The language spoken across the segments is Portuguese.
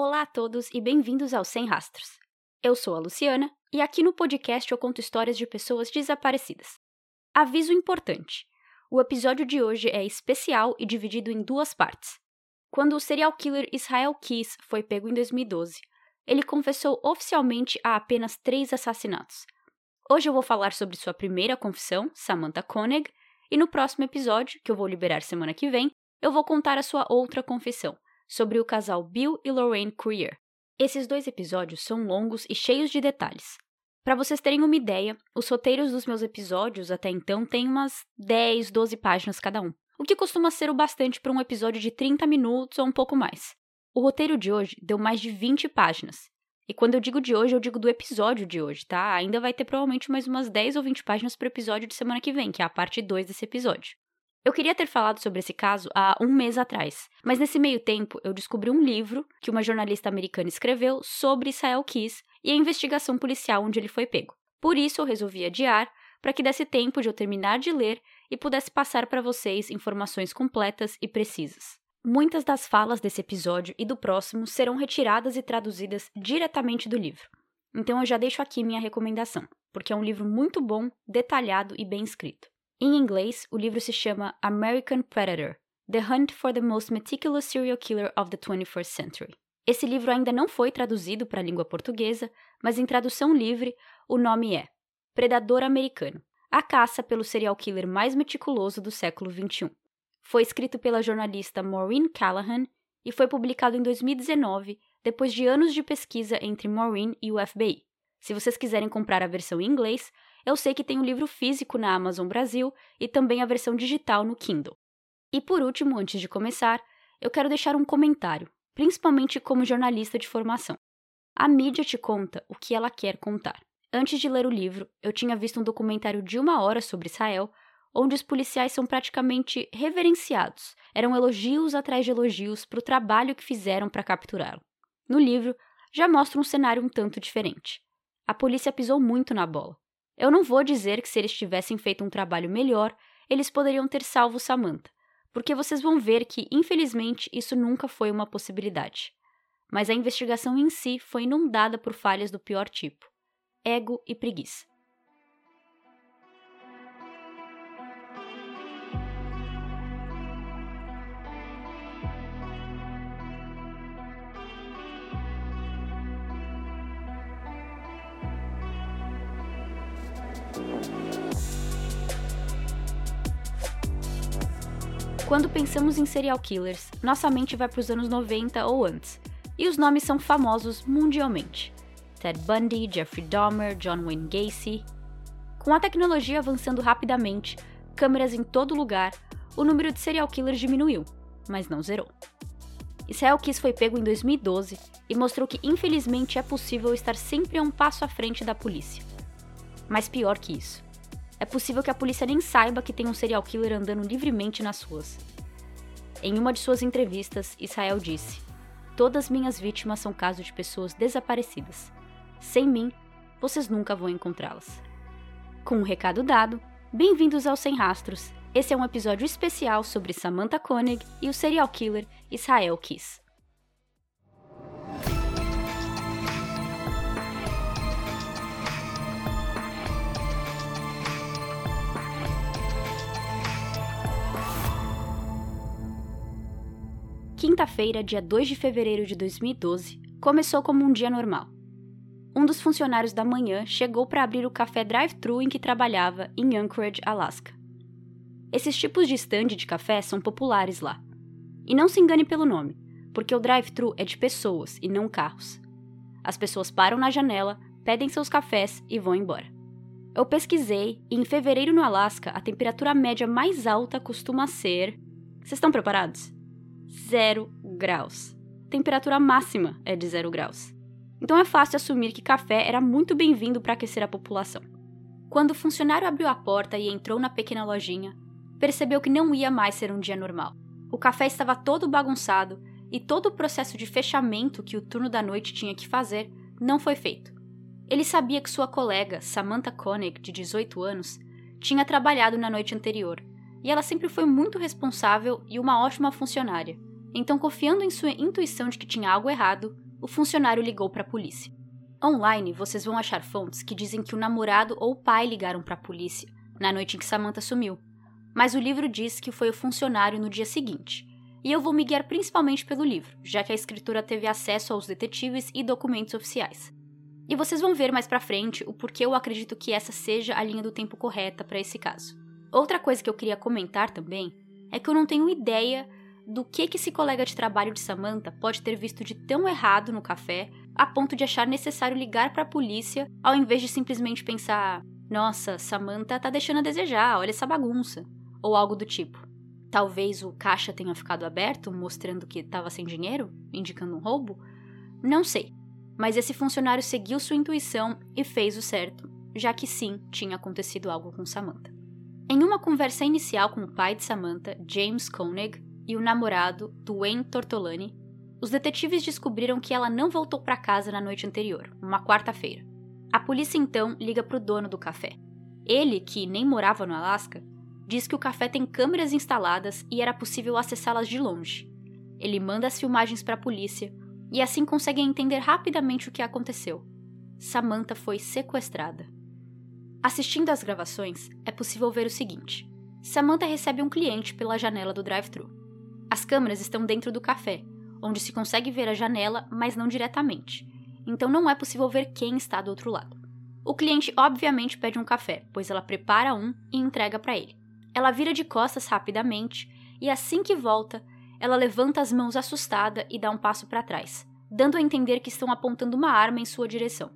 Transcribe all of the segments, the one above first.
Olá a todos e bem-vindos ao Sem Rastros. Eu sou a Luciana e aqui no podcast eu conto histórias de pessoas desaparecidas. Aviso importante: o episódio de hoje é especial e dividido em duas partes. Quando o serial killer Israel Keys foi pego em 2012, ele confessou oficialmente a apenas três assassinatos. Hoje eu vou falar sobre sua primeira confissão, Samantha Koenig, e no próximo episódio, que eu vou liberar semana que vem, eu vou contar a sua outra confissão, sobre o casal Bill e Lorraine Creer. Esses dois episódios são longos e cheios de detalhes. Para vocês terem uma ideia, os roteiros dos meus episódios até então têm umas 10, 12 páginas cada um, o que costuma ser o bastante para um episódio de 30 minutos ou um pouco mais. O roteiro de hoje deu mais de 20 páginas. E quando eu digo de hoje, eu digo do episódio de hoje, tá? Ainda vai ter provavelmente mais umas 10 ou 20 páginas para o episódio de semana que vem, que é a parte 2 desse episódio. Eu queria ter falado sobre esse caso há um mês atrás, mas nesse meio tempo eu descobri um livro que uma jornalista americana escreveu sobre Israel Kiss e a investigação policial onde ele foi pego. Por isso eu resolvi adiar, para que desse tempo de eu terminar de ler e pudesse passar para vocês informações completas e precisas. Muitas das falas desse episódio e do próximo serão retiradas e traduzidas diretamente do livro. Então eu já deixo aqui minha recomendação, porque é um livro muito bom, detalhado e bem escrito. Em inglês, o livro se chama American Predator: The Hunt for the Most Meticulous Serial Killer of the 21st Century. Esse livro ainda não foi traduzido para a língua portuguesa, mas em tradução livre, o nome é Predador Americano A Caça pelo Serial Killer Mais Meticuloso do Século XXI. Foi escrito pela jornalista Maureen Callahan e foi publicado em 2019, depois de anos de pesquisa entre Maureen e o FBI. Se vocês quiserem comprar a versão em inglês, eu sei que tem o um livro físico na Amazon Brasil e também a versão digital no Kindle. E por último, antes de começar, eu quero deixar um comentário, principalmente como jornalista de formação. A mídia te conta o que ela quer contar. Antes de ler o livro, eu tinha visto um documentário de uma hora sobre Israel, onde os policiais são praticamente reverenciados. Eram elogios atrás de elogios para o trabalho que fizeram para capturá-lo. No livro, já mostra um cenário um tanto diferente. A polícia pisou muito na bola. Eu não vou dizer que se eles tivessem feito um trabalho melhor, eles poderiam ter salvo Samantha, porque vocês vão ver que, infelizmente, isso nunca foi uma possibilidade. Mas a investigação em si foi inundada por falhas do pior tipo: ego e preguiça. Quando pensamos em serial killers, nossa mente vai para os anos 90 ou antes, e os nomes são famosos mundialmente. Ted Bundy, Jeffrey Dahmer, John Wayne Gacy. Com a tecnologia avançando rapidamente, câmeras em todo lugar, o número de serial killers diminuiu, mas não zerou. Israel Kiss foi pego em 2012 e mostrou que infelizmente é possível estar sempre a um passo à frente da polícia. Mas pior que isso, é possível que a polícia nem saiba que tem um serial killer andando livremente nas ruas. Em uma de suas entrevistas, Israel disse: Todas minhas vítimas são casos de pessoas desaparecidas. Sem mim, vocês nunca vão encontrá-las. Com o um recado dado, bem-vindos ao Sem Rastros. Esse é um episódio especial sobre Samantha Koenig e o serial killer Israel Kiss. Quinta-feira, dia 2 de fevereiro de 2012, começou como um dia normal. Um dos funcionários da manhã chegou para abrir o café drive-thru em que trabalhava em Anchorage, Alaska. Esses tipos de stand de café são populares lá. E não se engane pelo nome, porque o drive-thru é de pessoas e não carros. As pessoas param na janela, pedem seus cafés e vão embora. Eu pesquisei e em fevereiro no Alasca a temperatura média mais alta costuma ser. Vocês estão preparados? 0 graus. Temperatura máxima é de 0 graus. Então é fácil assumir que café era muito bem-vindo para aquecer a população. Quando o funcionário abriu a porta e entrou na pequena lojinha, percebeu que não ia mais ser um dia normal. O café estava todo bagunçado e todo o processo de fechamento que o turno da noite tinha que fazer não foi feito. Ele sabia que sua colega, Samantha Koenig, de 18 anos, tinha trabalhado na noite anterior e ela sempre foi muito responsável e uma ótima funcionária. Então, confiando em sua intuição de que tinha algo errado, o funcionário ligou para a polícia. Online, vocês vão achar fontes que dizem que o namorado ou o pai ligaram para a polícia na noite em que Samantha sumiu, mas o livro diz que foi o funcionário no dia seguinte. E eu vou me guiar principalmente pelo livro, já que a escritora teve acesso aos detetives e documentos oficiais. E vocês vão ver mais pra frente o porquê eu acredito que essa seja a linha do tempo correta para esse caso. Outra coisa que eu queria comentar também é que eu não tenho ideia do que, que esse colega de trabalho de Samantha pode ter visto de tão errado no café a ponto de achar necessário ligar para a polícia ao invés de simplesmente pensar: nossa, Samantha tá deixando a desejar, olha essa bagunça. Ou algo do tipo. Talvez o caixa tenha ficado aberto, mostrando que estava sem dinheiro, indicando um roubo? Não sei. Mas esse funcionário seguiu sua intuição e fez o certo, já que sim, tinha acontecido algo com Samantha. Em uma conversa inicial com o pai de Samantha, James Koenig, e o namorado, Dwayne Tortolani, os detetives descobriram que ela não voltou para casa na noite anterior, uma quarta-feira. A polícia então liga para o dono do café. Ele, que nem morava no Alasca, diz que o café tem câmeras instaladas e era possível acessá-las de longe. Ele manda as filmagens para a polícia e assim conseguem entender rapidamente o que aconteceu. Samantha foi sequestrada. Assistindo às gravações, é possível ver o seguinte: Samantha recebe um cliente pela janela do drive-thru. As câmeras estão dentro do café, onde se consegue ver a janela, mas não diretamente. Então não é possível ver quem está do outro lado. O cliente obviamente pede um café, pois ela prepara um e entrega para ele. Ela vira de costas rapidamente e assim que volta, ela levanta as mãos assustada e dá um passo para trás, dando a entender que estão apontando uma arma em sua direção.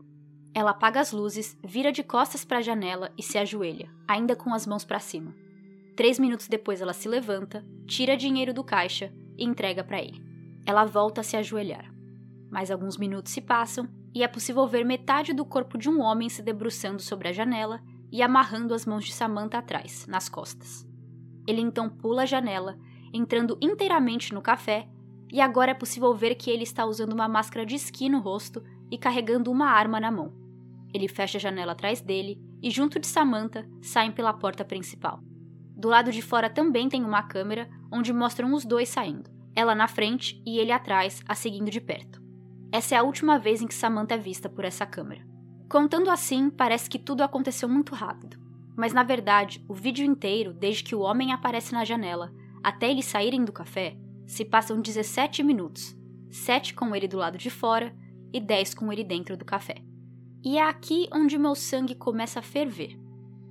Ela apaga as luzes, vira de costas para a janela e se ajoelha, ainda com as mãos para cima. Três minutos depois, ela se levanta, tira dinheiro do caixa e entrega para ele. Ela volta a se ajoelhar. Mais alguns minutos se passam e é possível ver metade do corpo de um homem se debruçando sobre a janela e amarrando as mãos de Samantha atrás, nas costas. Ele então pula a janela, entrando inteiramente no café, e agora é possível ver que ele está usando uma máscara de esqui no rosto e carregando uma arma na mão. Ele fecha a janela atrás dele e, junto de Samantha, saem pela porta principal. Do lado de fora também tem uma câmera onde mostram os dois saindo, ela na frente e ele atrás, a seguindo de perto. Essa é a última vez em que Samantha é vista por essa câmera. Contando assim, parece que tudo aconteceu muito rápido. Mas na verdade, o vídeo inteiro, desde que o homem aparece na janela até eles saírem do café, se passam 17 minutos, 7 com ele do lado de fora e 10 com ele dentro do café. E é aqui onde meu sangue começa a ferver.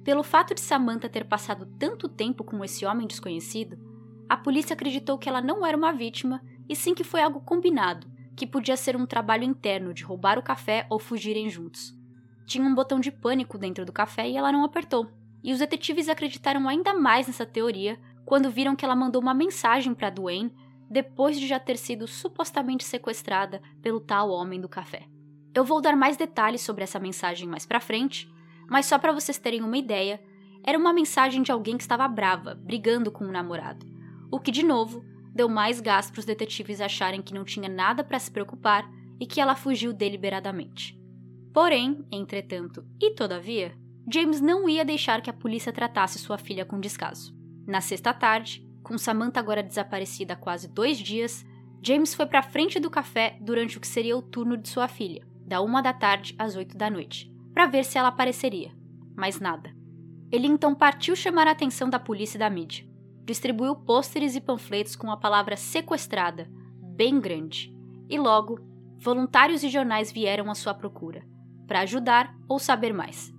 Pelo fato de Samantha ter passado tanto tempo com esse homem desconhecido, a polícia acreditou que ela não era uma vítima e sim que foi algo combinado, que podia ser um trabalho interno de roubar o café ou fugirem juntos. Tinha um botão de pânico dentro do café e ela não apertou. E os detetives acreditaram ainda mais nessa teoria quando viram que ela mandou uma mensagem para Duane depois de já ter sido supostamente sequestrada pelo tal homem do café. Eu vou dar mais detalhes sobre essa mensagem mais para frente, mas só para vocês terem uma ideia, era uma mensagem de alguém que estava brava, brigando com o namorado. O que, de novo, deu mais gás para os detetives acharem que não tinha nada para se preocupar e que ela fugiu deliberadamente. Porém, entretanto e todavia, James não ia deixar que a polícia tratasse sua filha com descaso. Na sexta tarde, com Samantha agora desaparecida há quase dois dias, James foi para frente do café durante o que seria o turno de sua filha, da uma da tarde às oito da noite para ver se ela apareceria, mas nada. Ele então partiu chamar a atenção da polícia e da mídia. Distribuiu pôsteres e panfletos com a palavra sequestrada, bem grande, e logo, voluntários e jornais vieram à sua procura, para ajudar ou saber mais.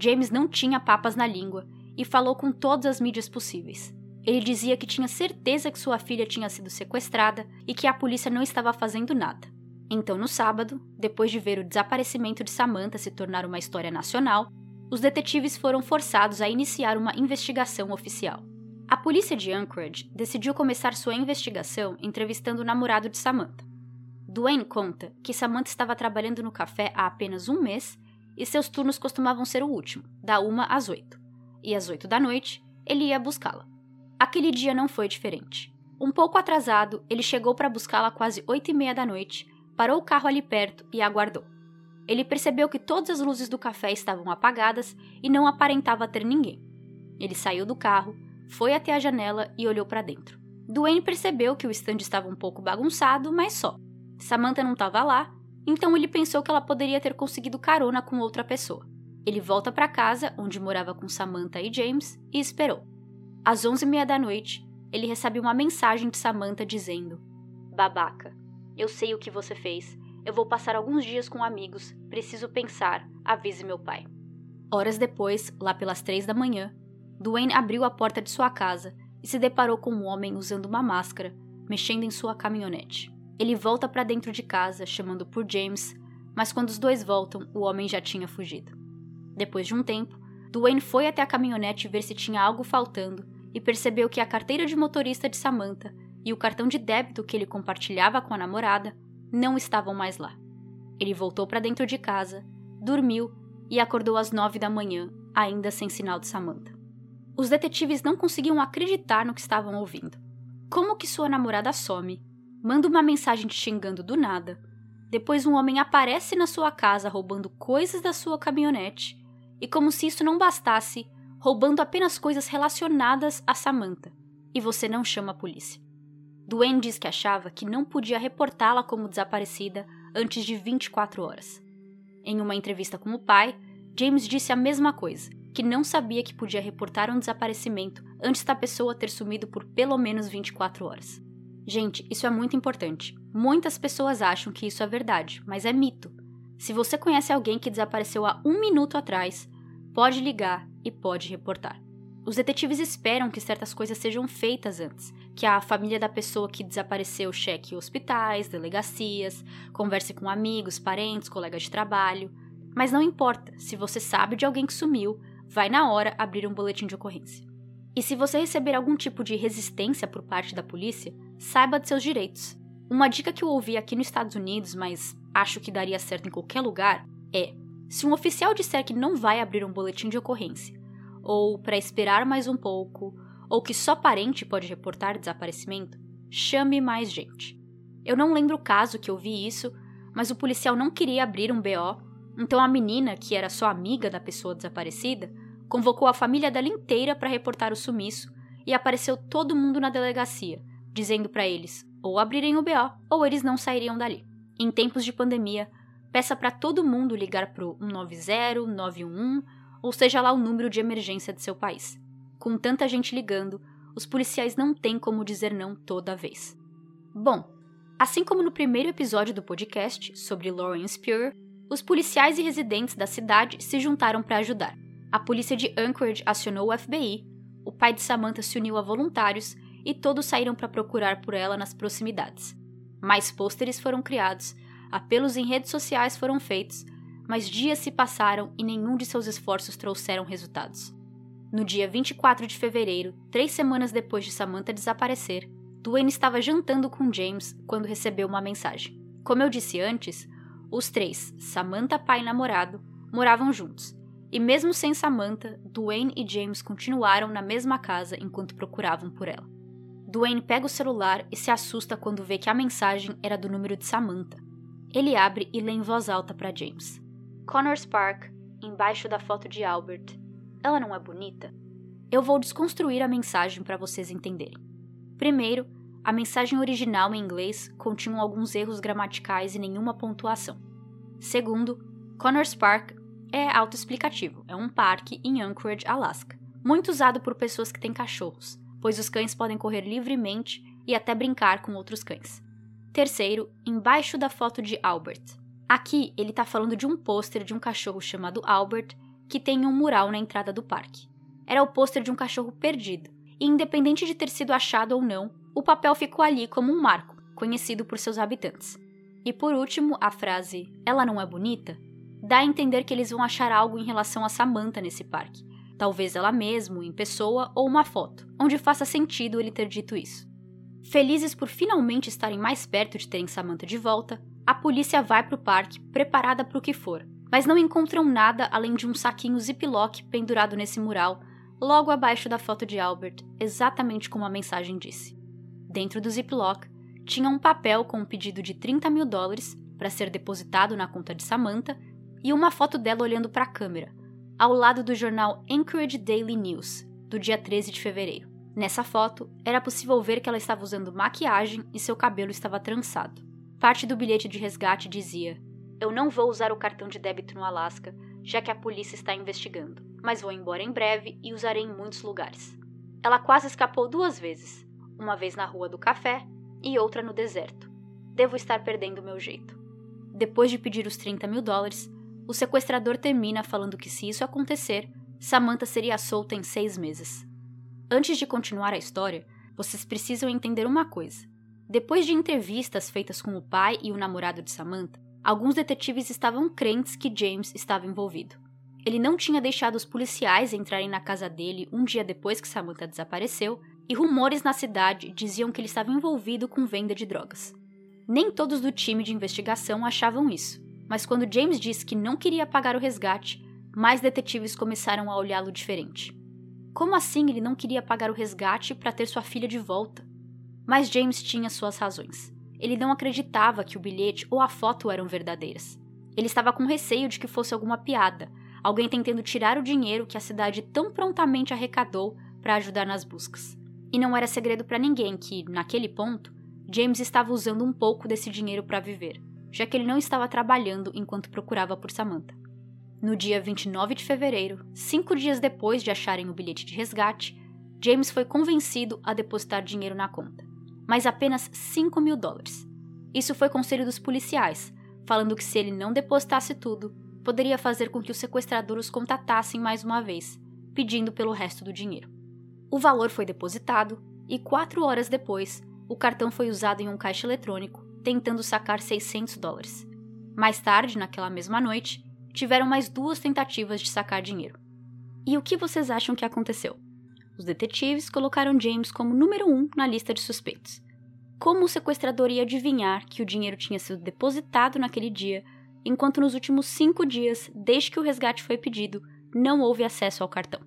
James não tinha papas na língua e falou com todas as mídias possíveis. Ele dizia que tinha certeza que sua filha tinha sido sequestrada e que a polícia não estava fazendo nada. Então, no sábado, depois de ver o desaparecimento de Samantha se tornar uma história nacional, os detetives foram forçados a iniciar uma investigação oficial. A polícia de Anchorage decidiu começar sua investigação entrevistando o namorado de Samantha. Duane conta que Samantha estava trabalhando no café há apenas um mês e seus turnos costumavam ser o último, da uma às oito. E às oito da noite, ele ia buscá-la. Aquele dia não foi diferente. Um pouco atrasado, ele chegou para buscá-la quase oito e meia da noite parou o carro ali perto e aguardou. Ele percebeu que todas as luzes do café estavam apagadas e não aparentava ter ninguém. Ele saiu do carro, foi até a janela e olhou para dentro. Duane percebeu que o estande estava um pouco bagunçado, mas só. Samantha não estava lá, então ele pensou que ela poderia ter conseguido carona com outra pessoa. Ele volta para casa, onde morava com Samantha e James, e esperou. Às onze e meia da noite, ele recebe uma mensagem de Samantha dizendo: Babaca, eu sei o que você fez. Eu vou passar alguns dias com amigos. Preciso pensar. Avise meu pai. Horas depois, lá pelas três da manhã, Duane abriu a porta de sua casa e se deparou com um homem usando uma máscara, mexendo em sua caminhonete. Ele volta para dentro de casa, chamando por James, mas quando os dois voltam, o homem já tinha fugido. Depois de um tempo, Duane foi até a caminhonete ver se tinha algo faltando e percebeu que a carteira de motorista de Samantha e o cartão de débito que ele compartilhava com a namorada não estavam mais lá. Ele voltou para dentro de casa, dormiu e acordou às nove da manhã, ainda sem sinal de Samantha. Os detetives não conseguiam acreditar no que estavam ouvindo. Como que sua namorada some, manda uma mensagem te xingando do nada, depois um homem aparece na sua casa roubando coisas da sua caminhonete, e como se isso não bastasse, roubando apenas coisas relacionadas a Samantha, e você não chama a polícia. Duane diz que achava que não podia reportá-la como desaparecida antes de 24 horas. Em uma entrevista com o pai, James disse a mesma coisa, que não sabia que podia reportar um desaparecimento antes da pessoa ter sumido por pelo menos 24 horas. Gente, isso é muito importante. Muitas pessoas acham que isso é verdade, mas é mito. Se você conhece alguém que desapareceu há um minuto atrás, pode ligar e pode reportar. Os detetives esperam que certas coisas sejam feitas antes, que a família da pessoa que desapareceu cheque hospitais, delegacias, converse com amigos, parentes, colegas de trabalho. Mas não importa, se você sabe de alguém que sumiu, vai na hora abrir um boletim de ocorrência. E se você receber algum tipo de resistência por parte da polícia, saiba de seus direitos. Uma dica que eu ouvi aqui nos Estados Unidos, mas acho que daria certo em qualquer lugar, é: se um oficial disser que não vai abrir um boletim de ocorrência, ou para esperar mais um pouco, ou que só parente pode reportar desaparecimento, chame mais gente. Eu não lembro o caso que eu vi isso, mas o policial não queria abrir um BO, então a menina, que era só amiga da pessoa desaparecida, convocou a família dela inteira para reportar o sumiço e apareceu todo mundo na delegacia, dizendo para eles ou abrirem o BO ou eles não sairiam dali. Em tempos de pandemia, peça para todo mundo ligar pro 190, 911 ou seja lá o número de emergência de seu país. Com tanta gente ligando, os policiais não têm como dizer não toda vez. Bom, assim como no primeiro episódio do podcast sobre Lauren Spear, os policiais e residentes da cidade se juntaram para ajudar. A polícia de Anchorage acionou o FBI, o pai de Samantha se uniu a voluntários e todos saíram para procurar por ela nas proximidades. Mais pôsteres foram criados, apelos em redes sociais foram feitos mas dias se passaram e nenhum de seus esforços trouxeram resultados. No dia 24 de fevereiro, três semanas depois de Samantha desaparecer, Duane estava jantando com James quando recebeu uma mensagem. Como eu disse antes, os três, Samantha pai e namorado, moravam juntos. E mesmo sem Samantha, Duane e James continuaram na mesma casa enquanto procuravam por ela. Duane pega o celular e se assusta quando vê que a mensagem era do número de Samantha. Ele abre e lê em voz alta para James. Connors Park, embaixo da foto de Albert. Ela não é bonita? Eu vou desconstruir a mensagem para vocês entenderem. Primeiro, a mensagem original em inglês continha alguns erros gramaticais e nenhuma pontuação. Segundo, Connors Park é autoexplicativo, é um parque em Anchorage, Alaska, muito usado por pessoas que têm cachorros, pois os cães podem correr livremente e até brincar com outros cães. Terceiro, embaixo da foto de Albert. Aqui ele está falando de um pôster de um cachorro chamado Albert que tem um mural na entrada do parque. Era o pôster de um cachorro perdido, e independente de ter sido achado ou não, o papel ficou ali como um marco, conhecido por seus habitantes. E por último, a frase Ela não é bonita dá a entender que eles vão achar algo em relação a Samantha nesse parque. Talvez ela mesma, em pessoa, ou uma foto, onde faça sentido ele ter dito isso. Felizes por finalmente estarem mais perto de terem Samantha de volta, a polícia vai para o parque preparada para o que for, mas não encontram nada além de um saquinho ziplock pendurado nesse mural, logo abaixo da foto de Albert, exatamente como a mensagem disse. Dentro do ziplock tinha um papel com um pedido de 30 mil dólares para ser depositado na conta de Samantha e uma foto dela olhando para a câmera, ao lado do jornal Anchorage Daily News, do dia 13 de fevereiro. Nessa foto, era possível ver que ela estava usando maquiagem e seu cabelo estava trançado. Parte do bilhete de resgate dizia: Eu não vou usar o cartão de débito no Alasca, já que a polícia está investigando, mas vou embora em breve e usarei em muitos lugares. Ela quase escapou duas vezes, uma vez na Rua do Café e outra no deserto. Devo estar perdendo meu jeito. Depois de pedir os 30 mil dólares, o sequestrador termina falando que se isso acontecer, Samantha seria solta em seis meses. Antes de continuar a história, vocês precisam entender uma coisa. Depois de entrevistas feitas com o pai e o namorado de Samantha, alguns detetives estavam crentes que James estava envolvido. Ele não tinha deixado os policiais entrarem na casa dele um dia depois que Samantha desapareceu, e rumores na cidade diziam que ele estava envolvido com venda de drogas. Nem todos do time de investigação achavam isso, mas quando James disse que não queria pagar o resgate, mais detetives começaram a olhá-lo diferente. Como assim ele não queria pagar o resgate para ter sua filha de volta? Mas James tinha suas razões. Ele não acreditava que o bilhete ou a foto eram verdadeiras. Ele estava com receio de que fosse alguma piada, alguém tentando tirar o dinheiro que a cidade tão prontamente arrecadou para ajudar nas buscas. E não era segredo para ninguém que, naquele ponto, James estava usando um pouco desse dinheiro para viver, já que ele não estava trabalhando enquanto procurava por Samantha. No dia 29 de fevereiro, cinco dias depois de acharem o bilhete de resgate, James foi convencido a depositar dinheiro na conta, mas apenas 5 mil dólares. Isso foi conselho dos policiais, falando que se ele não depositasse tudo, poderia fazer com que o sequestrador os contatassem mais uma vez, pedindo pelo resto do dinheiro. O valor foi depositado e quatro horas depois, o cartão foi usado em um caixa eletrônico, tentando sacar 600 dólares. Mais tarde, naquela mesma noite, tiveram mais duas tentativas de sacar dinheiro. E o que vocês acham que aconteceu? Os detetives colocaram James como número um na lista de suspeitos. Como o sequestrador ia adivinhar que o dinheiro tinha sido depositado naquele dia enquanto nos últimos cinco dias, desde que o resgate foi pedido, não houve acesso ao cartão.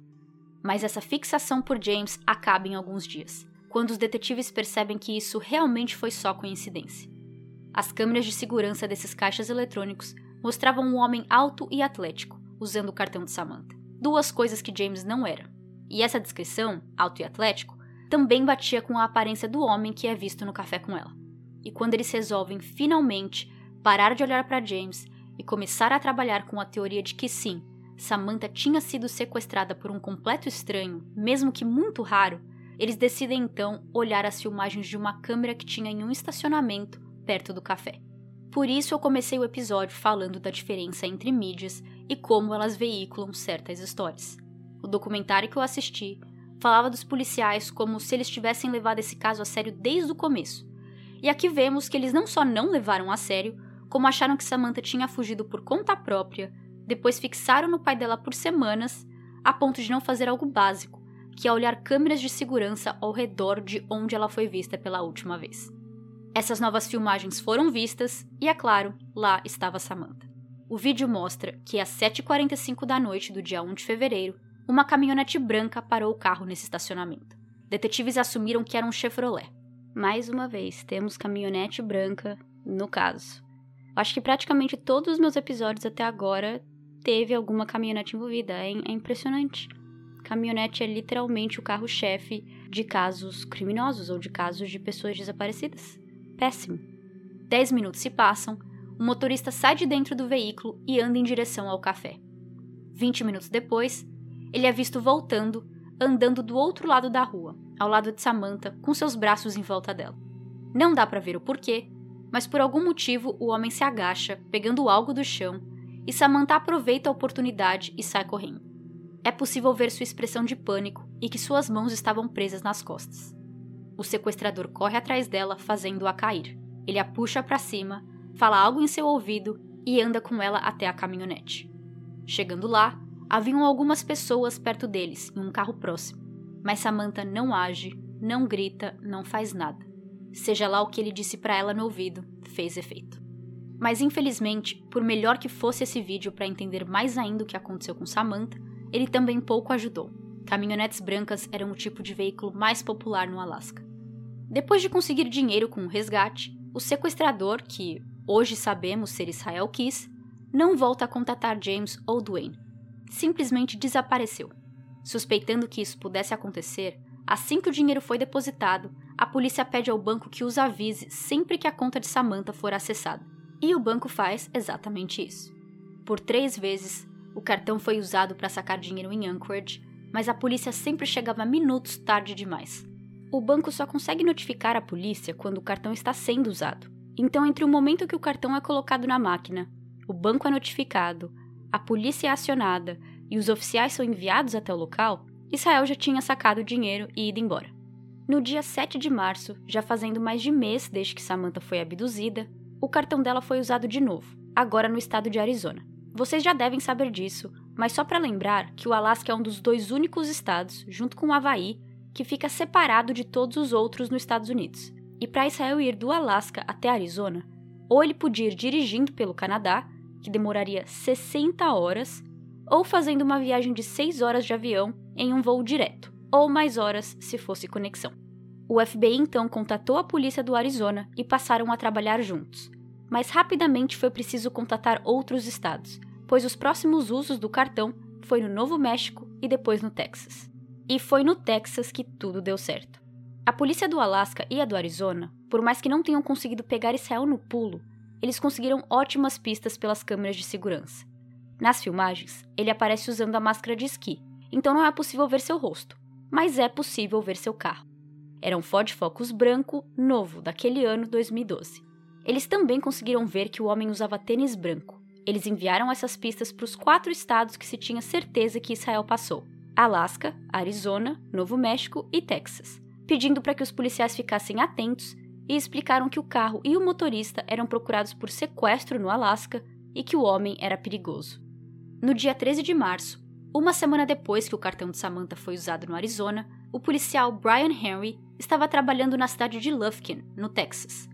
Mas essa fixação por James acaba em alguns dias, quando os detetives percebem que isso realmente foi só coincidência. As câmeras de segurança desses caixas eletrônicos mostravam um homem alto e atlético, usando o cartão de Samantha. Duas coisas que James não era. E essa descrição, alto e atlético, também batia com a aparência do homem que é visto no café com ela. E quando eles resolvem finalmente parar de olhar para James e começar a trabalhar com a teoria de que sim, Samantha tinha sido sequestrada por um completo estranho, mesmo que muito raro, eles decidem então olhar as filmagens de uma câmera que tinha em um estacionamento perto do café. Por isso eu comecei o episódio falando da diferença entre mídias e como elas veiculam certas histórias. O documentário que eu assisti falava dos policiais como se eles tivessem levado esse caso a sério desde o começo. E aqui vemos que eles não só não levaram a sério, como acharam que Samantha tinha fugido por conta própria, depois fixaram no pai dela por semanas, a ponto de não fazer algo básico, que é olhar câmeras de segurança ao redor de onde ela foi vista pela última vez. Essas novas filmagens foram vistas e, é claro, lá estava Samantha. O vídeo mostra que às 7h45 da noite do dia 1 de fevereiro, uma caminhonete branca parou o carro nesse estacionamento. Detetives assumiram que era um Chevrolet. Mais uma vez, temos caminhonete branca no caso. Acho que praticamente todos os meus episódios até agora teve alguma caminhonete envolvida. É, é impressionante. Caminhonete é literalmente o carro-chefe de casos criminosos ou de casos de pessoas desaparecidas. Péssimo. Dez minutos se passam, o motorista sai de dentro do veículo e anda em direção ao café. Vinte minutos depois, ele é visto voltando, andando do outro lado da rua, ao lado de Samantha, com seus braços em volta dela. Não dá para ver o porquê, mas por algum motivo o homem se agacha, pegando algo do chão, e Samantha aproveita a oportunidade e sai correndo. É possível ver sua expressão de pânico e que suas mãos estavam presas nas costas. O sequestrador corre atrás dela, fazendo-a cair. Ele a puxa para cima, fala algo em seu ouvido e anda com ela até a caminhonete. Chegando lá, haviam algumas pessoas perto deles em um carro próximo, mas Samantha não age, não grita, não faz nada. Seja lá o que ele disse para ela no ouvido, fez efeito. Mas infelizmente, por melhor que fosse esse vídeo para entender mais ainda o que aconteceu com Samantha, ele também pouco ajudou. Caminhonetes brancas eram o tipo de veículo mais popular no Alasca. Depois de conseguir dinheiro com o resgate, o sequestrador, que hoje sabemos ser Israel Kiss, não volta a contatar James ou Dwayne. Simplesmente desapareceu. Suspeitando que isso pudesse acontecer, assim que o dinheiro foi depositado, a polícia pede ao banco que os avise sempre que a conta de Samantha for acessada. E o banco faz exatamente isso. Por três vezes, o cartão foi usado para sacar dinheiro em Anchorage, mas a polícia sempre chegava minutos tarde demais. O banco só consegue notificar a polícia quando o cartão está sendo usado. Então, entre o momento que o cartão é colocado na máquina, o banco é notificado, a polícia é acionada e os oficiais são enviados até o local, Israel já tinha sacado o dinheiro e ido embora. No dia 7 de março, já fazendo mais de mês desde que Samantha foi abduzida, o cartão dela foi usado de novo, agora no estado de Arizona. Vocês já devem saber disso, mas só para lembrar que o Alasca é um dos dois únicos estados, junto com o Havaí, que fica separado de todos os outros nos Estados Unidos. E para Israel ir do Alasca até Arizona, ou ele podia ir dirigindo pelo Canadá, que demoraria 60 horas, ou fazendo uma viagem de 6 horas de avião em um voo direto ou mais horas se fosse conexão. O FBI então contatou a polícia do Arizona e passaram a trabalhar juntos. Mas rapidamente foi preciso contatar outros estados, pois os próximos usos do cartão foi no Novo México e depois no Texas. E foi no Texas que tudo deu certo. A polícia do Alasca e a do Arizona, por mais que não tenham conseguido pegar Israel no pulo, eles conseguiram ótimas pistas pelas câmeras de segurança. Nas filmagens, ele aparece usando a máscara de esqui, então não é possível ver seu rosto, mas é possível ver seu carro. Era um Ford Focus branco, novo, daquele ano 2012. Eles também conseguiram ver que o homem usava tênis branco. Eles enviaram essas pistas para os quatro estados que se tinha certeza que Israel passou: Alasca, Arizona, Novo México e Texas, pedindo para que os policiais ficassem atentos e explicaram que o carro e o motorista eram procurados por sequestro no Alasca e que o homem era perigoso. No dia 13 de março, uma semana depois que o cartão de Samantha foi usado no Arizona, o policial Brian Henry estava trabalhando na cidade de Lufkin, no Texas.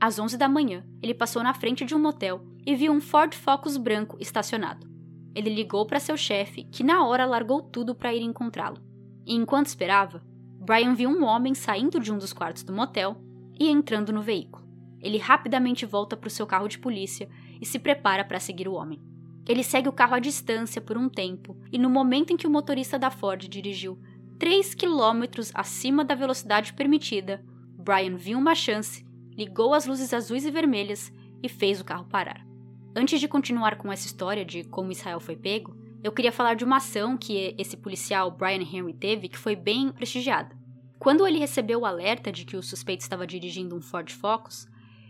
Às 11 da manhã, ele passou na frente de um motel e viu um Ford Focus branco estacionado. Ele ligou para seu chefe, que na hora largou tudo para ir encontrá-lo. E enquanto esperava, Brian viu um homem saindo de um dos quartos do motel e entrando no veículo. Ele rapidamente volta para o seu carro de polícia e se prepara para seguir o homem. Ele segue o carro à distância por um tempo, e no momento em que o motorista da Ford dirigiu 3 km acima da velocidade permitida, Brian viu uma chance, ligou as luzes azuis e vermelhas e fez o carro parar. Antes de continuar com essa história de como Israel foi pego, eu queria falar de uma ação que esse policial Brian Henry teve que foi bem prestigiada. Quando ele recebeu o alerta de que o suspeito estava dirigindo um Ford Focus,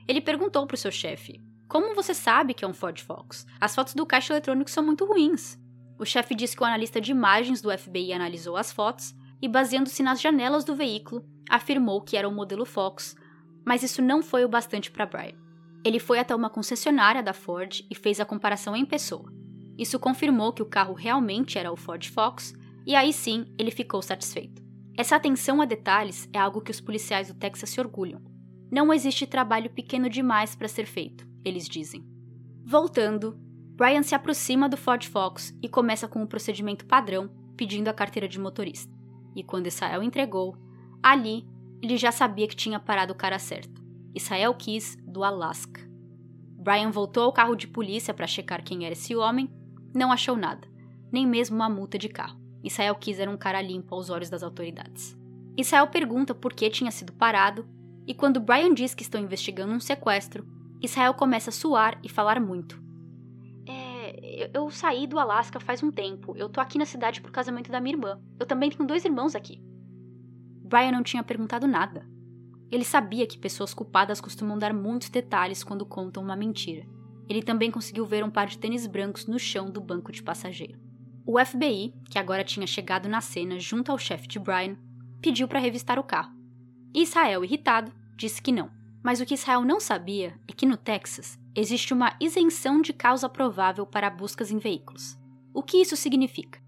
ele perguntou para o seu chefe: como você sabe que é um Ford Focus? As fotos do caixa eletrônico são muito ruins. O chefe disse que o analista de imagens do FBI analisou as fotos e, baseando-se nas janelas do veículo, afirmou que era o modelo Focus, mas isso não foi o bastante para Brian. Ele foi até uma concessionária da Ford e fez a comparação em pessoa. Isso confirmou que o carro realmente era o Ford Focus, e aí sim ele ficou satisfeito. Essa atenção a detalhes é algo que os policiais do Texas se orgulham. Não existe trabalho pequeno demais para ser feito eles dizem. Voltando, Brian se aproxima do Ford Focus e começa com o procedimento padrão, pedindo a carteira de motorista. E quando Israel entregou, ali ele já sabia que tinha parado o cara certo. Israel Kiss, do Alasca. Brian voltou ao carro de polícia para checar quem era esse homem, não achou nada, nem mesmo uma multa de carro. Israel Kiss era um cara limpo aos olhos das autoridades. Israel pergunta por que tinha sido parado, e quando Brian diz que estão investigando um sequestro, Israel começa a suar e falar muito. É, eu, saí do Alasca faz um tempo. Eu tô aqui na cidade por casamento da minha irmã. Eu também tenho dois irmãos aqui. Brian não tinha perguntado nada. Ele sabia que pessoas culpadas costumam dar muitos detalhes quando contam uma mentira. Ele também conseguiu ver um par de tênis brancos no chão do banco de passageiro. O FBI, que agora tinha chegado na cena junto ao chefe de Brian, pediu para revistar o carro. Israel, irritado, disse que não. Mas o que Israel não sabia é que no Texas existe uma isenção de causa provável para buscas em veículos. O que isso significa?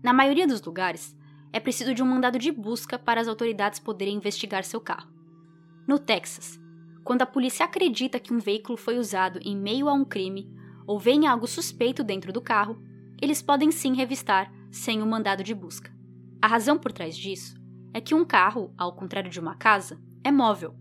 Na maioria dos lugares, é preciso de um mandado de busca para as autoridades poderem investigar seu carro. No Texas, quando a polícia acredita que um veículo foi usado em meio a um crime ou vem algo suspeito dentro do carro, eles podem sim revistar sem o mandado de busca. A razão por trás disso é que um carro, ao contrário de uma casa, é móvel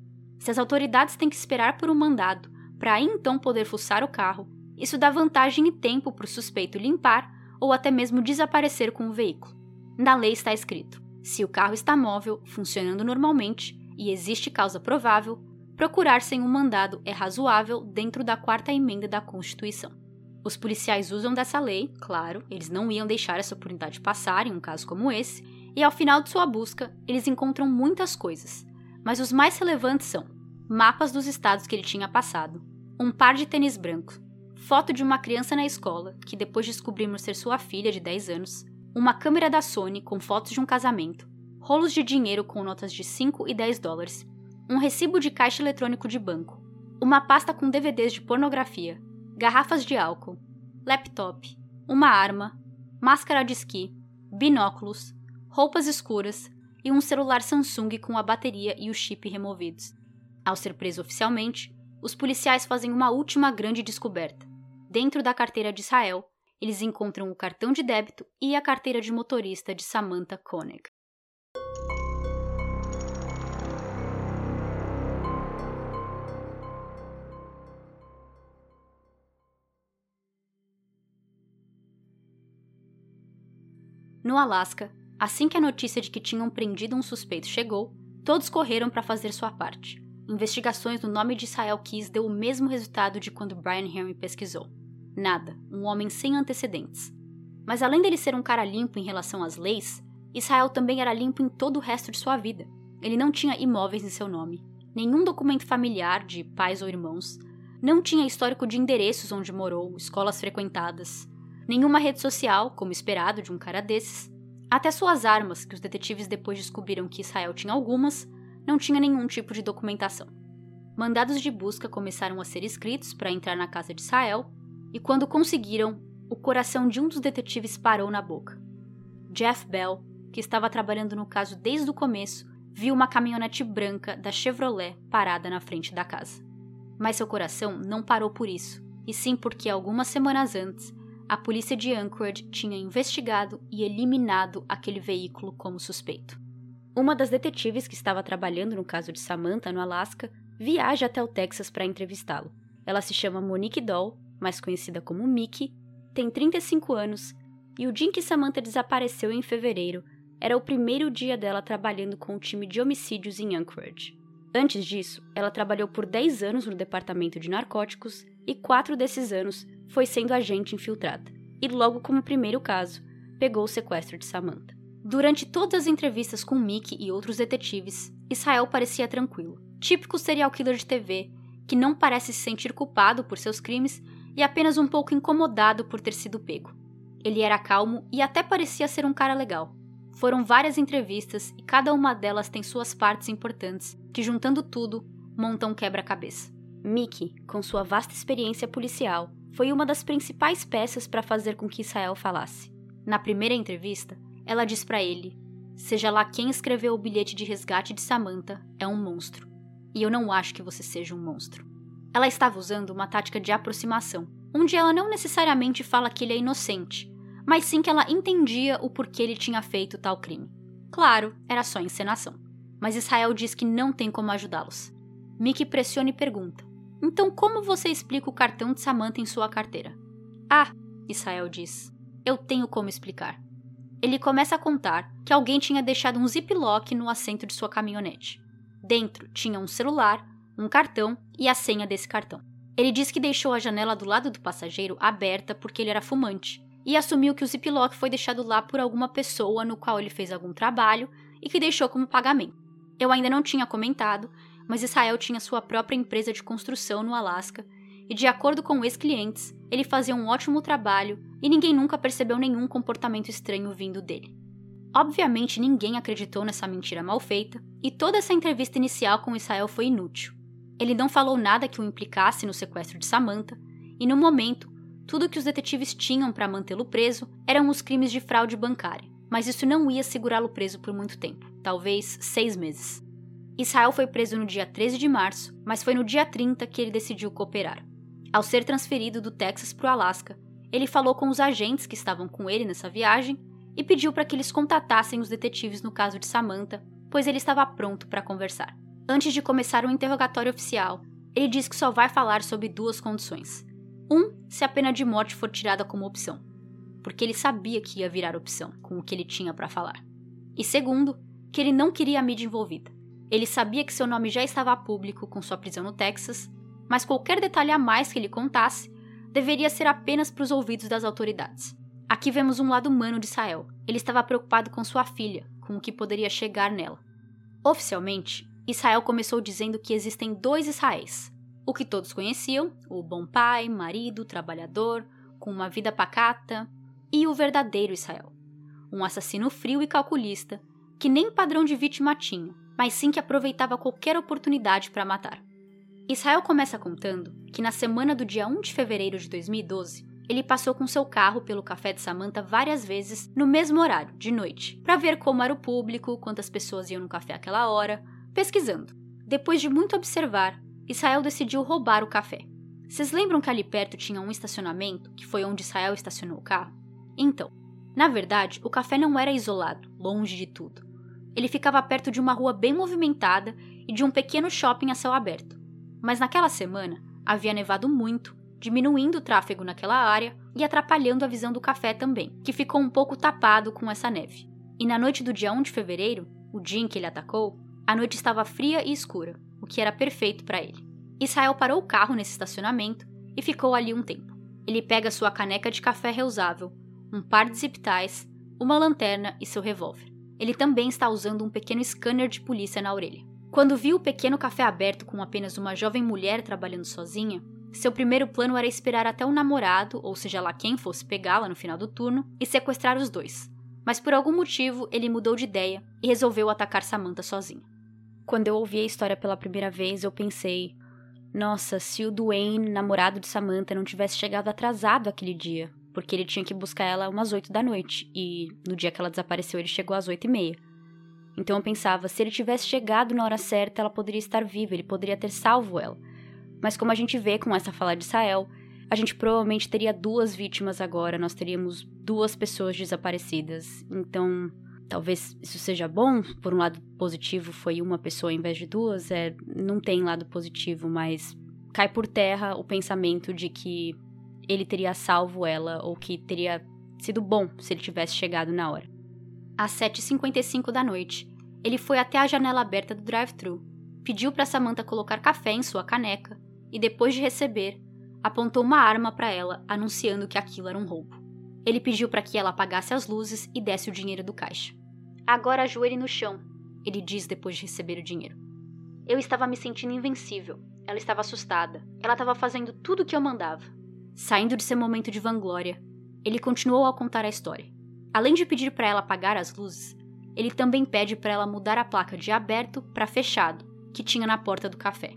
se as autoridades têm que esperar por um mandado para então poder fuçar o carro, isso dá vantagem e tempo para o suspeito limpar ou até mesmo desaparecer com o veículo. Na lei está escrito: se o carro está móvel, funcionando normalmente, e existe causa provável, procurar sem um mandado é razoável dentro da quarta emenda da Constituição. Os policiais usam dessa lei, claro, eles não iam deixar essa oportunidade passar em um caso como esse, e ao final de sua busca, eles encontram muitas coisas, mas os mais relevantes são mapas dos estados que ele tinha passado, um par de tênis branco, foto de uma criança na escola, que depois descobrimos ser sua filha de 10 anos, uma câmera da Sony com fotos de um casamento, rolos de dinheiro com notas de 5 e 10 dólares, um recibo de caixa eletrônico de banco, uma pasta com DVDs de pornografia, garrafas de álcool, laptop, uma arma, máscara de esqui, binóculos, roupas escuras e um celular Samsung com a bateria e o chip removidos. Ao ser preso oficialmente, os policiais fazem uma última grande descoberta. Dentro da carteira de Israel, eles encontram o cartão de débito e a carteira de motorista de Samantha Koenig. No Alasca, assim que a notícia de que tinham prendido um suspeito chegou, todos correram para fazer sua parte. Investigações no nome de Israel Keys deu o mesmo resultado de quando Brian Henry pesquisou. Nada, um homem sem antecedentes. Mas além dele ser um cara limpo em relação às leis, Israel também era limpo em todo o resto de sua vida. Ele não tinha imóveis em seu nome, nenhum documento familiar de pais ou irmãos, não tinha histórico de endereços onde morou, escolas frequentadas, nenhuma rede social, como esperado de um cara desses. Até suas armas, que os detetives depois descobriram que Israel tinha algumas, não tinha nenhum tipo de documentação. Mandados de busca começaram a ser escritos para entrar na casa de Israel, e quando conseguiram, o coração de um dos detetives parou na boca. Jeff Bell, que estava trabalhando no caso desde o começo, viu uma caminhonete branca da Chevrolet parada na frente da casa. Mas seu coração não parou por isso, e sim porque algumas semanas antes a polícia de Anchorage tinha investigado e eliminado aquele veículo como suspeito. Uma das detetives que estava trabalhando no caso de Samantha no Alasca viaja até o Texas para entrevistá-lo. Ela se chama Monique Doll, mais conhecida como Mickey, tem 35 anos e o dia em que Samantha desapareceu em fevereiro era o primeiro dia dela trabalhando com o time de homicídios em Anchorage. Antes disso, ela trabalhou por 10 anos no departamento de narcóticos e quatro desses anos foi sendo agente infiltrada. E logo como primeiro caso, pegou o sequestro de Samantha. Durante todas as entrevistas com Mickey e outros detetives, Israel parecia tranquilo. Típico serial killer de TV, que não parece se sentir culpado por seus crimes e apenas um pouco incomodado por ter sido pego. Ele era calmo e até parecia ser um cara legal. Foram várias entrevistas e cada uma delas tem suas partes importantes, que juntando tudo, montam um quebra-cabeça. Mickey, com sua vasta experiência policial, foi uma das principais peças para fazer com que Israel falasse. Na primeira entrevista, ela diz para ele: Seja lá quem escreveu o bilhete de resgate de Samantha, é um monstro. E eu não acho que você seja um monstro. Ela estava usando uma tática de aproximação, onde ela não necessariamente fala que ele é inocente, mas sim que ela entendia o porquê ele tinha feito tal crime. Claro, era só encenação. Mas Israel diz que não tem como ajudá-los. Mickey pressiona e pergunta: então, como você explica o cartão de Samantha em sua carteira? Ah, Israel diz. Eu tenho como explicar. Ele começa a contar que alguém tinha deixado um ziplock no assento de sua caminhonete. Dentro tinha um celular, um cartão e a senha desse cartão. Ele diz que deixou a janela do lado do passageiro aberta porque ele era fumante e assumiu que o ziplock foi deixado lá por alguma pessoa no qual ele fez algum trabalho e que deixou como pagamento. Eu ainda não tinha comentado, mas Israel tinha sua própria empresa de construção no Alasca e, de acordo com ex-clientes, ele fazia um ótimo trabalho e ninguém nunca percebeu nenhum comportamento estranho vindo dele. Obviamente, ninguém acreditou nessa mentira mal feita e toda essa entrevista inicial com Israel foi inútil. Ele não falou nada que o implicasse no sequestro de Samantha e, no momento, tudo que os detetives tinham para mantê-lo preso eram os crimes de fraude bancária, mas isso não ia segurá-lo preso por muito tempo talvez seis meses. Israel foi preso no dia 13 de março, mas foi no dia 30 que ele decidiu cooperar. Ao ser transferido do Texas para o Alasca, ele falou com os agentes que estavam com ele nessa viagem e pediu para que eles contatassem os detetives no caso de Samantha, pois ele estava pronto para conversar. Antes de começar o interrogatório oficial, ele diz que só vai falar sobre duas condições. Um, se a pena de morte for tirada como opção, porque ele sabia que ia virar opção com o que ele tinha para falar. E segundo, que ele não queria a mídia envolvida. Ele sabia que seu nome já estava público com sua prisão no Texas, mas qualquer detalhe a mais que ele contasse deveria ser apenas para os ouvidos das autoridades. Aqui vemos um lado humano de Israel. Ele estava preocupado com sua filha, com o que poderia chegar nela. Oficialmente, Israel começou dizendo que existem dois Israéis. O que todos conheciam, o bom pai, marido, trabalhador, com uma vida pacata, e o verdadeiro Israel. Um assassino frio e calculista, que nem padrão de vítima tinha, mas sim que aproveitava qualquer oportunidade para matar. Israel começa contando que na semana do dia 1 de fevereiro de 2012, ele passou com seu carro pelo café de Samantha várias vezes no mesmo horário, de noite, para ver como era o público, quantas pessoas iam no café aquela hora, pesquisando. Depois de muito observar, Israel decidiu roubar o café. Vocês lembram que ali perto tinha um estacionamento, que foi onde Israel estacionou o carro? Então, na verdade, o café não era isolado, longe de tudo. Ele ficava perto de uma rua bem movimentada e de um pequeno shopping a céu aberto. Mas naquela semana havia nevado muito, diminuindo o tráfego naquela área e atrapalhando a visão do café também, que ficou um pouco tapado com essa neve. E na noite do dia 1 de fevereiro, o dia em que ele atacou, a noite estava fria e escura, o que era perfeito para ele. Israel parou o carro nesse estacionamento e ficou ali um tempo. Ele pega sua caneca de café reusável, um par de zip ties, uma lanterna e seu revólver. Ele também está usando um pequeno scanner de polícia na orelha. Quando viu o pequeno café aberto com apenas uma jovem mulher trabalhando sozinha, seu primeiro plano era esperar até o namorado, ou seja lá quem fosse pegá-la no final do turno, e sequestrar os dois. Mas por algum motivo ele mudou de ideia e resolveu atacar Samantha sozinha. Quando eu ouvi a história pela primeira vez, eu pensei: nossa, se o Duane, namorado de Samantha, não tivesse chegado atrasado aquele dia, porque ele tinha que buscar ela umas oito da noite, e no dia que ela desapareceu ele chegou às oito e meia. Então eu pensava, se ele tivesse chegado na hora certa, ela poderia estar viva, ele poderia ter salvo ela. Mas como a gente vê com essa fala de Israel, a gente provavelmente teria duas vítimas agora, nós teríamos duas pessoas desaparecidas. Então, talvez isso seja bom. Por um lado positivo, foi uma pessoa em vez de duas. É, não tem lado positivo, mas cai por terra o pensamento de que ele teria salvo ela ou que teria sido bom se ele tivesse chegado na hora. Às 7h55 da noite, ele foi até a janela aberta do drive-thru, pediu para Samantha colocar café em sua caneca e, depois de receber, apontou uma arma para ela, anunciando que aquilo era um roubo. Ele pediu para que ela apagasse as luzes e desse o dinheiro do caixa. Agora ajoelhe no chão, ele diz depois de receber o dinheiro. Eu estava me sentindo invencível. Ela estava assustada. Ela estava fazendo tudo o que eu mandava. Saindo de seu momento de vanglória, ele continuou a contar a história. Além de pedir para ela apagar as luzes, ele também pede para ela mudar a placa de aberto para fechado que tinha na porta do café.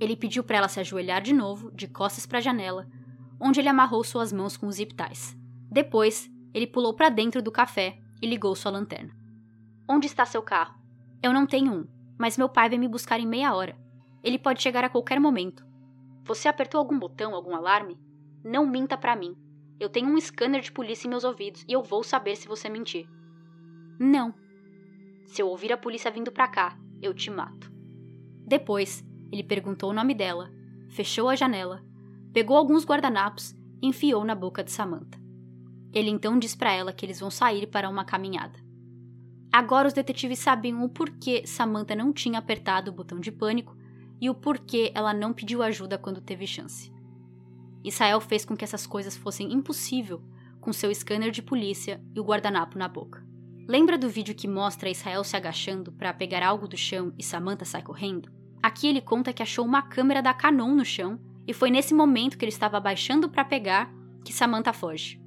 Ele pediu para ela se ajoelhar de novo, de costas para a janela, onde ele amarrou suas mãos com os zip ties. Depois, ele pulou para dentro do café e ligou sua lanterna. Onde está seu carro? Eu não tenho um, mas meu pai vai me buscar em meia hora. Ele pode chegar a qualquer momento. Você apertou algum botão, algum alarme? Não minta para mim. Eu tenho um scanner de polícia em meus ouvidos e eu vou saber se você mentir. Não. Se eu ouvir a polícia vindo para cá, eu te mato. Depois, ele perguntou o nome dela, fechou a janela, pegou alguns guardanapos e enfiou na boca de Samantha. Ele então diz para ela que eles vão sair para uma caminhada. Agora os detetives sabiam o porquê Samantha não tinha apertado o botão de pânico e o porquê ela não pediu ajuda quando teve chance. Israel fez com que essas coisas fossem impossível com seu scanner de polícia e o guardanapo na boca. Lembra do vídeo que mostra Israel se agachando para pegar algo do chão e Samantha sai correndo? Aqui ele conta que achou uma câmera da Canon no chão e foi nesse momento que ele estava abaixando para pegar que Samantha foge.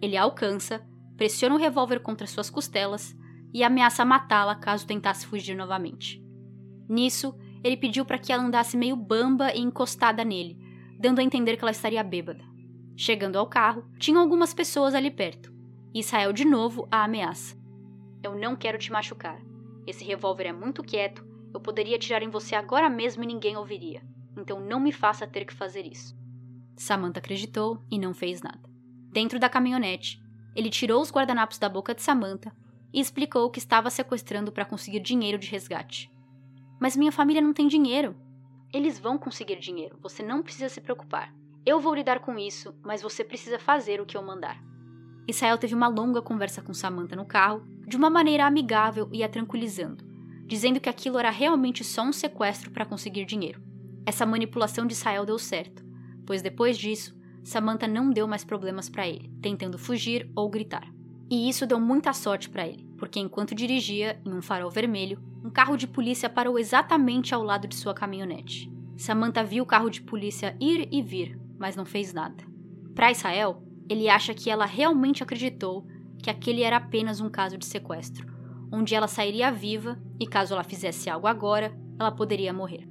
Ele a alcança, pressiona o revólver contra suas costelas e ameaça matá-la caso tentasse fugir novamente. Nisso, ele pediu para que ela andasse meio bamba e encostada nele, dando a entender que ela estaria bêbada. Chegando ao carro, tinham algumas pessoas ali perto, Israel de novo a ameaça. Eu não quero te machucar. Esse revólver é muito quieto, eu poderia atirar em você agora mesmo e ninguém ouviria. Então não me faça ter que fazer isso. Samantha acreditou e não fez nada. Dentro da caminhonete, ele tirou os guardanapos da boca de Samantha e explicou que estava sequestrando para conseguir dinheiro de resgate. Mas minha família não tem dinheiro, eles vão conseguir dinheiro, você não precisa se preocupar. Eu vou lidar com isso, mas você precisa fazer o que eu mandar. Israel teve uma longa conversa com Samantha no carro, de uma maneira amigável e a tranquilizando, dizendo que aquilo era realmente só um sequestro para conseguir dinheiro. Essa manipulação de Israel deu certo, pois depois disso, Samantha não deu mais problemas para ele, tentando fugir ou gritar. E isso deu muita sorte para ele, porque enquanto dirigia em um farol vermelho, um carro de polícia parou exatamente ao lado de sua caminhonete. Samantha viu o carro de polícia ir e vir, mas não fez nada. Para Israel, ele acha que ela realmente acreditou que aquele era apenas um caso de sequestro, onde ela sairia viva e caso ela fizesse algo agora, ela poderia morrer.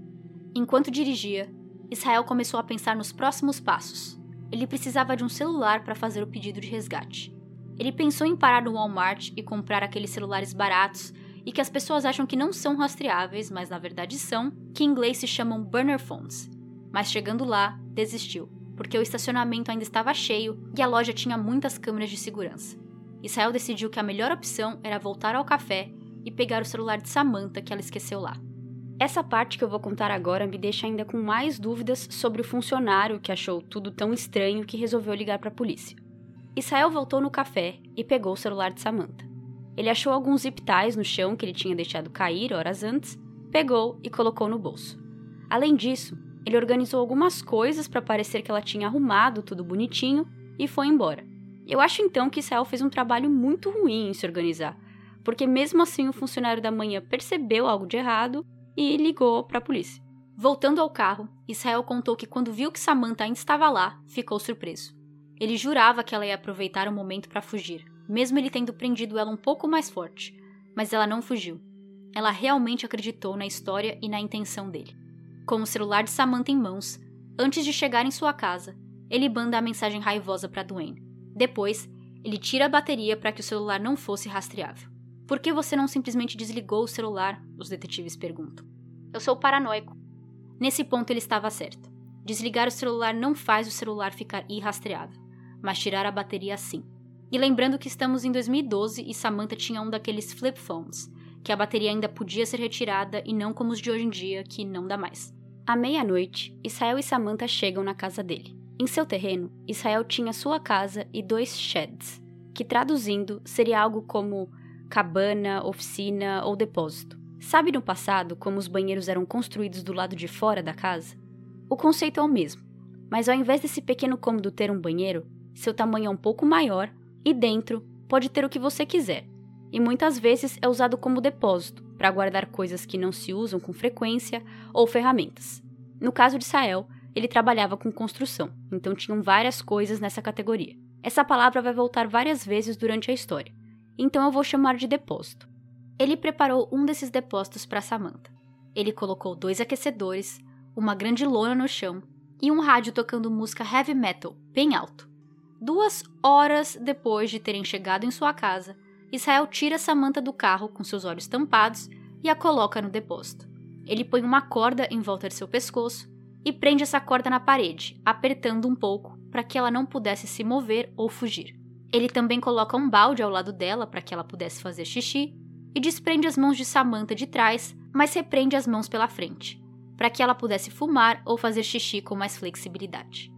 Enquanto dirigia, Israel começou a pensar nos próximos passos. Ele precisava de um celular para fazer o pedido de resgate. Ele pensou em parar no Walmart e comprar aqueles celulares baratos e que as pessoas acham que não são rastreáveis, mas na verdade são, que em inglês se chamam burner phones. Mas chegando lá, desistiu, porque o estacionamento ainda estava cheio e a loja tinha muitas câmeras de segurança. Israel decidiu que a melhor opção era voltar ao café e pegar o celular de Samantha que ela esqueceu lá. Essa parte que eu vou contar agora me deixa ainda com mais dúvidas sobre o funcionário que achou tudo tão estranho que resolveu ligar para a polícia. Israel voltou no café e pegou o celular de Samantha. Ele achou alguns zip no chão que ele tinha deixado cair horas antes, pegou e colocou no bolso. Além disso, ele organizou algumas coisas para parecer que ela tinha arrumado tudo bonitinho e foi embora. Eu acho então que Israel fez um trabalho muito ruim em se organizar, porque mesmo assim o funcionário da manhã percebeu algo de errado e ligou para a polícia. Voltando ao carro, Israel contou que quando viu que Samantha ainda estava lá, ficou surpreso. Ele jurava que ela ia aproveitar o momento para fugir, mesmo ele tendo prendido ela um pouco mais forte, mas ela não fugiu. Ela realmente acreditou na história e na intenção dele. Com o celular de Samantha em mãos, antes de chegar em sua casa, ele manda a mensagem raivosa para Duane. Depois, ele tira a bateria para que o celular não fosse rastreável. Por que você não simplesmente desligou o celular? Os detetives perguntam. Eu sou paranoico. Nesse ponto ele estava certo. Desligar o celular não faz o celular ficar irrastreável, mas tirar a bateria sim. E lembrando que estamos em 2012 e Samantha tinha um daqueles flip phones, que a bateria ainda podia ser retirada e não como os de hoje em dia, que não dá mais. À meia-noite, Israel e Samantha chegam na casa dele. Em seu terreno, Israel tinha sua casa e dois sheds, que traduzindo seria algo como cabana, oficina ou depósito. Sabe no passado como os banheiros eram construídos do lado de fora da casa? O conceito é o mesmo, mas ao invés desse pequeno cômodo ter um banheiro, seu tamanho é um pouco maior e dentro pode ter o que você quiser. E muitas vezes é usado como depósito para guardar coisas que não se usam com frequência ou ferramentas. No caso de Sael, ele trabalhava com construção, então tinham várias coisas nessa categoria. Essa palavra vai voltar várias vezes durante a história então eu vou chamar de depósito. Ele preparou um desses depósitos para Samantha. Ele colocou dois aquecedores, uma grande lona no chão e um rádio tocando música heavy metal bem alto. Duas horas depois de terem chegado em sua casa, Israel tira Samantha do carro com seus olhos tampados e a coloca no depósito. Ele põe uma corda em volta de seu pescoço e prende essa corda na parede, apertando um pouco para que ela não pudesse se mover ou fugir. Ele também coloca um balde ao lado dela para que ela pudesse fazer xixi e desprende as mãos de Samantha de trás, mas repreende as mãos pela frente, para que ela pudesse fumar ou fazer xixi com mais flexibilidade.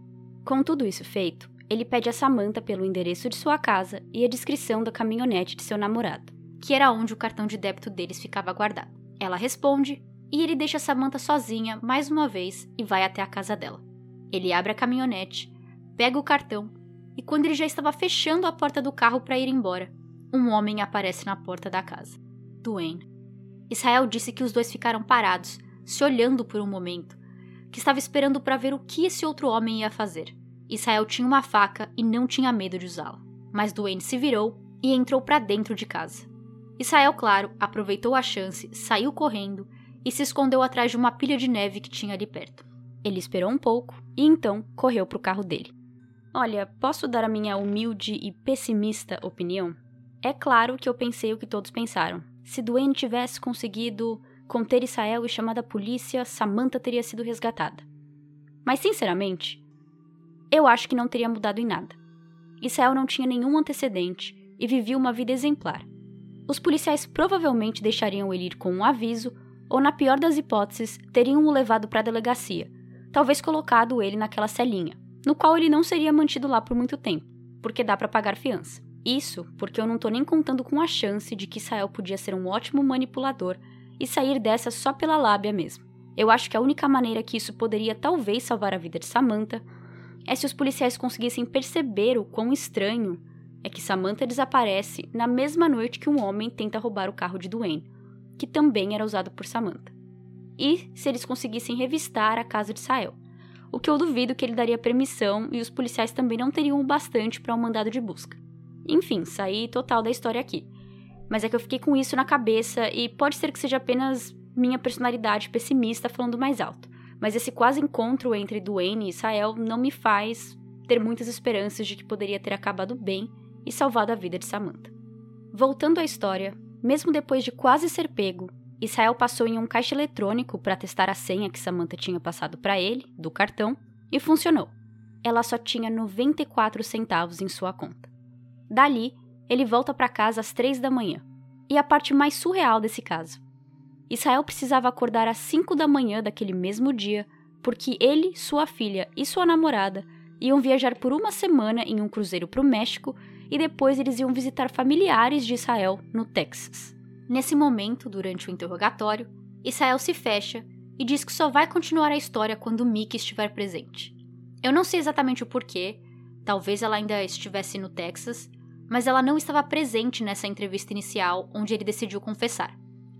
Com tudo isso feito, ele pede a Samantha pelo endereço de sua casa e a descrição da caminhonete de seu namorado, que era onde o cartão de débito deles ficava guardado. Ela responde e ele deixa Samantha sozinha mais uma vez e vai até a casa dela. Ele abre a caminhonete, pega o cartão e quando ele já estava fechando a porta do carro para ir embora, um homem aparece na porta da casa. Duane. Israel disse que os dois ficaram parados, se olhando por um momento, que estava esperando para ver o que esse outro homem ia fazer. Israel tinha uma faca e não tinha medo de usá-la, mas Duane se virou e entrou para dentro de casa. Israel, claro, aproveitou a chance, saiu correndo e se escondeu atrás de uma pilha de neve que tinha ali perto. Ele esperou um pouco e então correu para o carro dele. Olha, posso dar a minha humilde e pessimista opinião? É claro que eu pensei o que todos pensaram. Se Duane tivesse conseguido conter Israel e chamado a polícia, Samantha teria sido resgatada. Mas, sinceramente, eu acho que não teria mudado em nada. Israel não tinha nenhum antecedente e vivia uma vida exemplar. Os policiais provavelmente deixariam ele ir com um aviso, ou, na pior das hipóteses, teriam o levado para a delegacia, talvez colocado ele naquela celinha, no qual ele não seria mantido lá por muito tempo, porque dá para pagar fiança. Isso porque eu não tô nem contando com a chance de que Israel podia ser um ótimo manipulador e sair dessa só pela lábia mesmo. Eu acho que a única maneira que isso poderia talvez salvar a vida de Samantha é se os policiais conseguissem perceber o quão estranho é que Samantha desaparece na mesma noite que um homem tenta roubar o carro de Duane, que também era usado por Samantha. E se eles conseguissem revistar a casa de Sael, o que eu duvido que ele daria permissão e os policiais também não teriam o bastante para um mandado de busca. Enfim, saí total da história aqui. Mas é que eu fiquei com isso na cabeça e pode ser que seja apenas minha personalidade pessimista falando mais alto. Mas esse quase encontro entre Duane e Sael não me faz ter muitas esperanças de que poderia ter acabado bem e salvado a vida de Samantha. Voltando à história, mesmo depois de quase ser pego, Israel passou em um caixa eletrônico para testar a senha que Samantha tinha passado para ele, do cartão, e funcionou. Ela só tinha 94 centavos em sua conta. Dali, ele volta para casa às três da manhã. E a parte mais surreal desse caso. Israel precisava acordar às 5 da manhã daquele mesmo dia, porque ele, sua filha e sua namorada iam viajar por uma semana em um cruzeiro para o México e depois eles iam visitar familiares de Israel no Texas. Nesse momento, durante o interrogatório, Israel se fecha e diz que só vai continuar a história quando Mickey estiver presente. Eu não sei exatamente o porquê, talvez ela ainda estivesse no Texas, mas ela não estava presente nessa entrevista inicial onde ele decidiu confessar.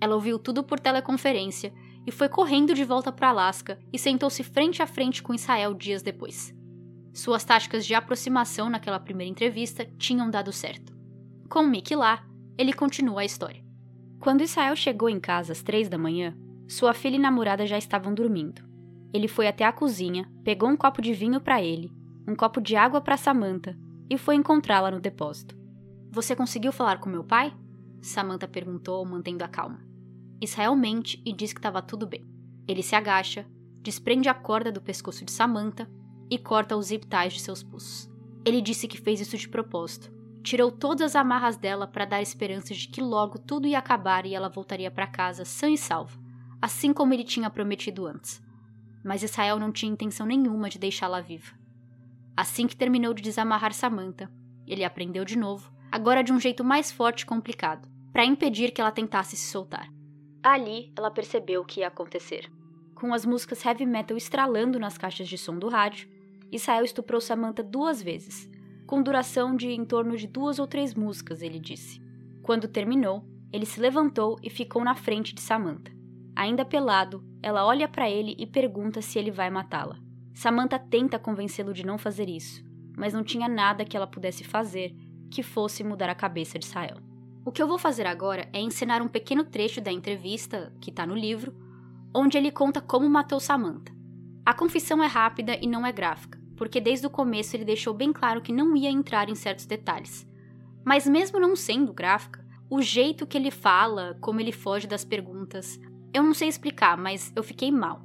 Ela ouviu tudo por teleconferência e foi correndo de volta para Alaska e sentou-se frente a frente com Israel dias depois. Suas táticas de aproximação naquela primeira entrevista tinham dado certo. Com Mick lá, ele continua a história. Quando Israel chegou em casa às três da manhã, sua filha e namorada já estavam dormindo. Ele foi até a cozinha, pegou um copo de vinho para ele, um copo de água para Samantha e foi encontrá-la no depósito. Você conseguiu falar com meu pai? Samantha perguntou, mantendo a calma. Israel mente e diz que estava tudo bem. Ele se agacha, desprende a corda do pescoço de Samantha e corta os zip ties de seus pulsos. Ele disse que fez isso de propósito. Tirou todas as amarras dela para dar esperanças de que logo tudo ia acabar e ela voltaria para casa sã e salva, assim como ele tinha prometido antes. Mas Israel não tinha intenção nenhuma de deixá-la viva. Assim que terminou de desamarrar Samantha, ele aprendeu de novo, agora de um jeito mais forte e complicado, para impedir que ela tentasse se soltar. Ali, ela percebeu o que ia acontecer. Com as músicas heavy metal estralando nas caixas de som do rádio, Israel estuprou Samantha duas vezes, com duração de em torno de duas ou três músicas, ele disse. Quando terminou, ele se levantou e ficou na frente de Samantha. Ainda pelado, ela olha para ele e pergunta se ele vai matá-la. Samantha tenta convencê-lo de não fazer isso, mas não tinha nada que ela pudesse fazer que fosse mudar a cabeça de Israel. O que eu vou fazer agora é ensinar um pequeno trecho da entrevista, que está no livro, onde ele conta como matou Samantha. A confissão é rápida e não é gráfica, porque desde o começo ele deixou bem claro que não ia entrar em certos detalhes. Mas mesmo não sendo gráfica, o jeito que ele fala, como ele foge das perguntas, eu não sei explicar, mas eu fiquei mal.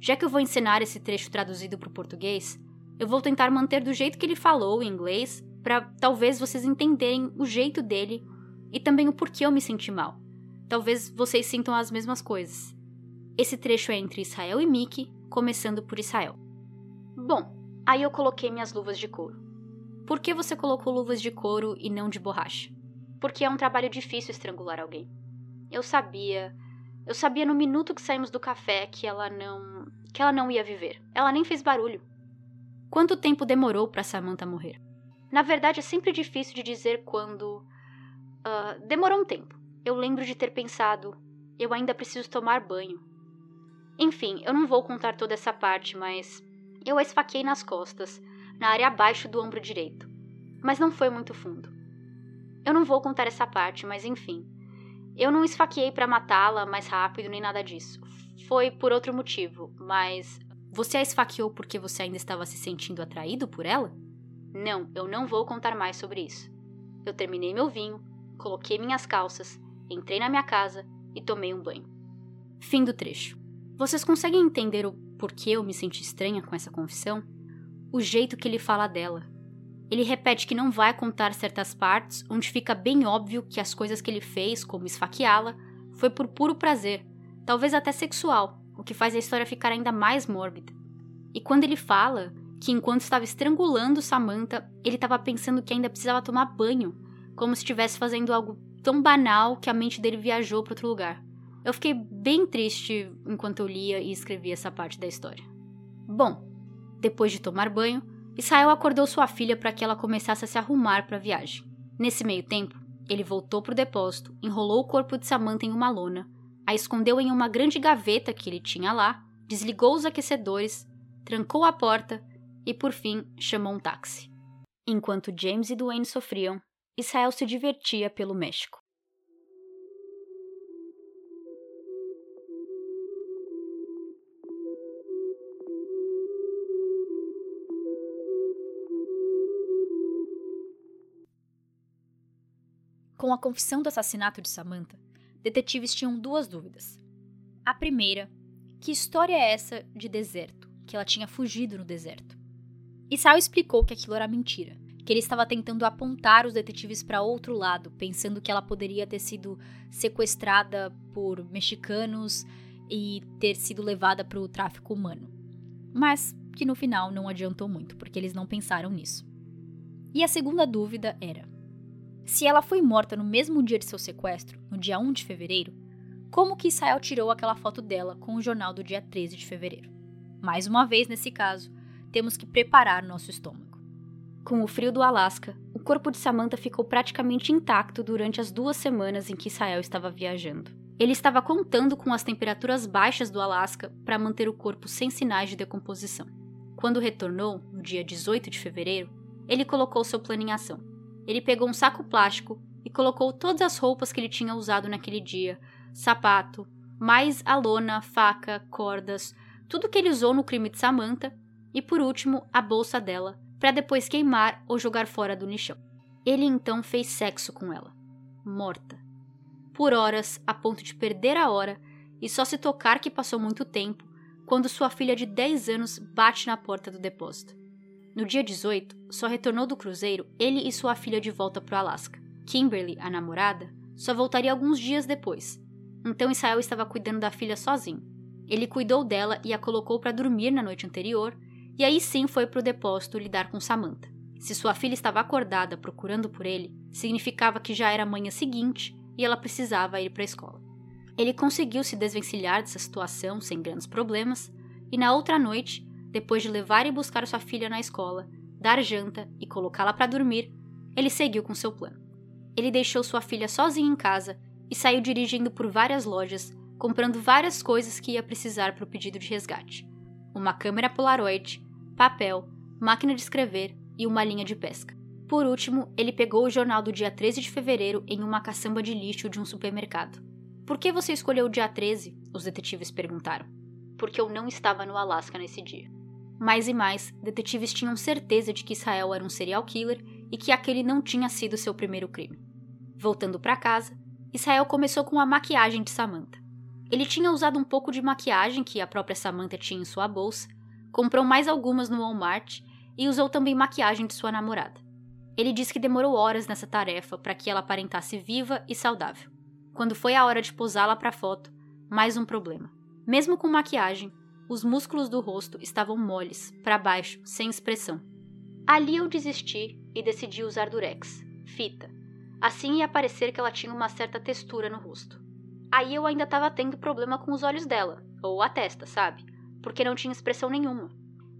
Já que eu vou ensinar esse trecho traduzido para o português, eu vou tentar manter do jeito que ele falou em inglês, para talvez vocês entenderem o jeito dele e também o porquê eu me senti mal. Talvez vocês sintam as mesmas coisas. Esse trecho é entre Israel e Mickey, começando por Israel. Bom, aí eu coloquei minhas luvas de couro. Por que você colocou luvas de couro e não de borracha? Porque é um trabalho difícil estrangular alguém. Eu sabia, eu sabia no minuto que saímos do café que ela não, que ela não ia viver. Ela nem fez barulho. Quanto tempo demorou para Samantha morrer? Na verdade, é sempre difícil de dizer quando Uh, demorou um tempo. Eu lembro de ter pensado, eu ainda preciso tomar banho. Enfim, eu não vou contar toda essa parte, mas eu a esfaquei nas costas, na área abaixo do ombro direito. Mas não foi muito fundo. Eu não vou contar essa parte, mas enfim. Eu não esfaqueei para matá-la mais rápido nem nada disso. Foi por outro motivo, mas você a esfaqueou porque você ainda estava se sentindo atraído por ela? Não, eu não vou contar mais sobre isso. Eu terminei meu vinho, coloquei minhas calças, entrei na minha casa e tomei um banho. Fim do trecho. Vocês conseguem entender o porquê eu me senti estranha com essa confissão? O jeito que ele fala dela. Ele repete que não vai contar certas partes onde fica bem óbvio que as coisas que ele fez, como esfaqueá-la, foi por puro prazer, talvez até sexual, o que faz a história ficar ainda mais mórbida. E quando ele fala que enquanto estava estrangulando Samantha, ele estava pensando que ainda precisava tomar banho, como se estivesse fazendo algo tão banal que a mente dele viajou para outro lugar. Eu fiquei bem triste enquanto eu lia e escrevia essa parte da história. Bom, depois de tomar banho, Israel acordou sua filha para que ela começasse a se arrumar para a viagem. Nesse meio tempo, ele voltou para o depósito, enrolou o corpo de Samantha em uma lona, a escondeu em uma grande gaveta que ele tinha lá, desligou os aquecedores, trancou a porta e, por fim, chamou um táxi. Enquanto James e Duane sofriam, Israel se divertia pelo México. Com a confissão do assassinato de Samantha, detetives tinham duas dúvidas. A primeira, que história é essa de deserto, que ela tinha fugido no deserto? Israel explicou que aquilo era mentira, que ele estava tentando apontar os detetives para outro lado, pensando que ela poderia ter sido sequestrada por mexicanos e ter sido levada para o tráfico humano. Mas que no final não adiantou muito, porque eles não pensaram nisso. E a segunda dúvida era: se ela foi morta no mesmo dia de seu sequestro, no dia 1 de fevereiro, como que Israel tirou aquela foto dela com o jornal do dia 13 de fevereiro? Mais uma vez, nesse caso, temos que preparar nosso estômago. Com o frio do Alasca, o corpo de Samantha ficou praticamente intacto durante as duas semanas em que Israel estava viajando. Ele estava contando com as temperaturas baixas do Alasca para manter o corpo sem sinais de decomposição. Quando retornou, no dia 18 de fevereiro, ele colocou seu plano em ação ele pegou um saco plástico e colocou todas as roupas que ele tinha usado naquele dia: sapato, mais a lona, faca, cordas, tudo que ele usou no crime de Samantha, e por último, a bolsa dela, para depois queimar ou jogar fora do lixão. Ele então fez sexo com ela, morta. Por horas, a ponto de perder a hora e só se tocar que passou muito tempo, quando sua filha de 10 anos bate na porta do depósito. No dia 18, só retornou do cruzeiro ele e sua filha de volta para o Alasca. Kimberly, a namorada, só voltaria alguns dias depois. Então Israel estava cuidando da filha sozinho. Ele cuidou dela e a colocou para dormir na noite anterior, e aí sim foi para o depósito lidar com Samantha. Se sua filha estava acordada procurando por ele, significava que já era manhã seguinte e ela precisava ir para a escola. Ele conseguiu se desvencilhar dessa situação sem grandes problemas, e na outra noite depois de levar e buscar sua filha na escola, dar janta e colocá-la para dormir, ele seguiu com seu plano. Ele deixou sua filha sozinha em casa e saiu dirigindo por várias lojas, comprando várias coisas que ia precisar para o pedido de resgate: uma câmera Polaroid, papel, máquina de escrever e uma linha de pesca. Por último, ele pegou o jornal do dia 13 de fevereiro em uma caçamba de lixo de um supermercado. Por que você escolheu o dia 13? Os detetives perguntaram. Porque eu não estava no Alasca nesse dia. Mais e mais, detetives tinham certeza de que Israel era um serial killer e que aquele não tinha sido seu primeiro crime. Voltando para casa, Israel começou com a maquiagem de Samantha. Ele tinha usado um pouco de maquiagem que a própria Samantha tinha em sua bolsa, comprou mais algumas no Walmart e usou também maquiagem de sua namorada. Ele disse que demorou horas nessa tarefa para que ela aparentasse viva e saudável. Quando foi a hora de posá-la para foto, mais um problema. Mesmo com maquiagem, os músculos do rosto estavam moles, para baixo, sem expressão. Ali eu desisti e decidi usar durex, fita. Assim ia parecer que ela tinha uma certa textura no rosto. Aí eu ainda estava tendo problema com os olhos dela, ou a testa, sabe? Porque não tinha expressão nenhuma.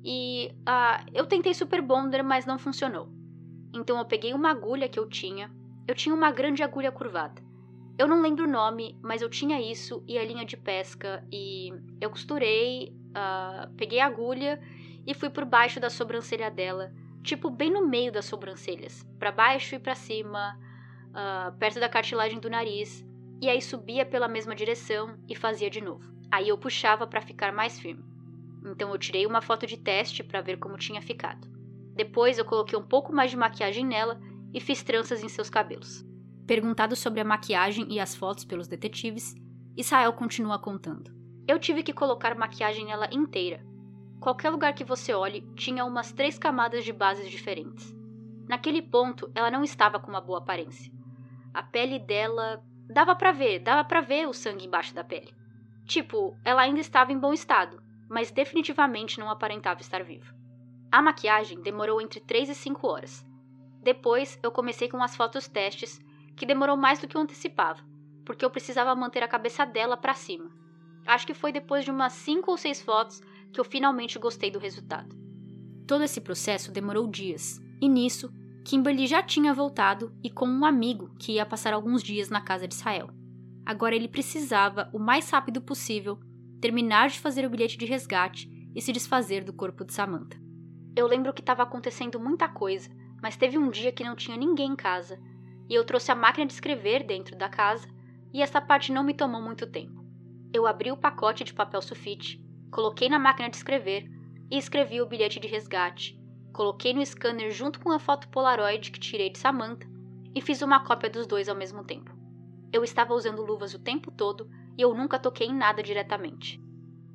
E ah, eu tentei Super Bonder, mas não funcionou. Então eu peguei uma agulha que eu tinha. Eu tinha uma grande agulha curvada. Eu não lembro o nome, mas eu tinha isso e a linha de pesca e eu costurei, uh, peguei a agulha e fui por baixo da sobrancelha dela, tipo bem no meio das sobrancelhas, para baixo e para cima, uh, perto da cartilagem do nariz, e aí subia pela mesma direção e fazia de novo. Aí eu puxava para ficar mais firme. Então eu tirei uma foto de teste para ver como tinha ficado. Depois eu coloquei um pouco mais de maquiagem nela e fiz tranças em seus cabelos. Perguntado sobre a maquiagem e as fotos pelos detetives, Israel continua contando. Eu tive que colocar maquiagem nela inteira. Qualquer lugar que você olhe tinha umas três camadas de bases diferentes. Naquele ponto, ela não estava com uma boa aparência. A pele dela dava para ver, dava para ver o sangue embaixo da pele. Tipo, ela ainda estava em bom estado, mas definitivamente não aparentava estar viva. A maquiagem demorou entre 3 e 5 horas. Depois, eu comecei com as fotos testes que demorou mais do que eu antecipava, porque eu precisava manter a cabeça dela para cima. Acho que foi depois de umas cinco ou seis fotos que eu finalmente gostei do resultado. Todo esse processo demorou dias, e nisso, Kimberly já tinha voltado e com um amigo que ia passar alguns dias na casa de Israel. Agora ele precisava, o mais rápido possível, terminar de fazer o bilhete de resgate e se desfazer do corpo de Samantha. Eu lembro que estava acontecendo muita coisa, mas teve um dia que não tinha ninguém em casa, e eu trouxe a máquina de escrever dentro da casa, e essa parte não me tomou muito tempo. Eu abri o pacote de papel sulfite, coloquei na máquina de escrever e escrevi o bilhete de resgate. Coloquei no scanner junto com a foto Polaroid que tirei de Samantha e fiz uma cópia dos dois ao mesmo tempo. Eu estava usando luvas o tempo todo e eu nunca toquei em nada diretamente.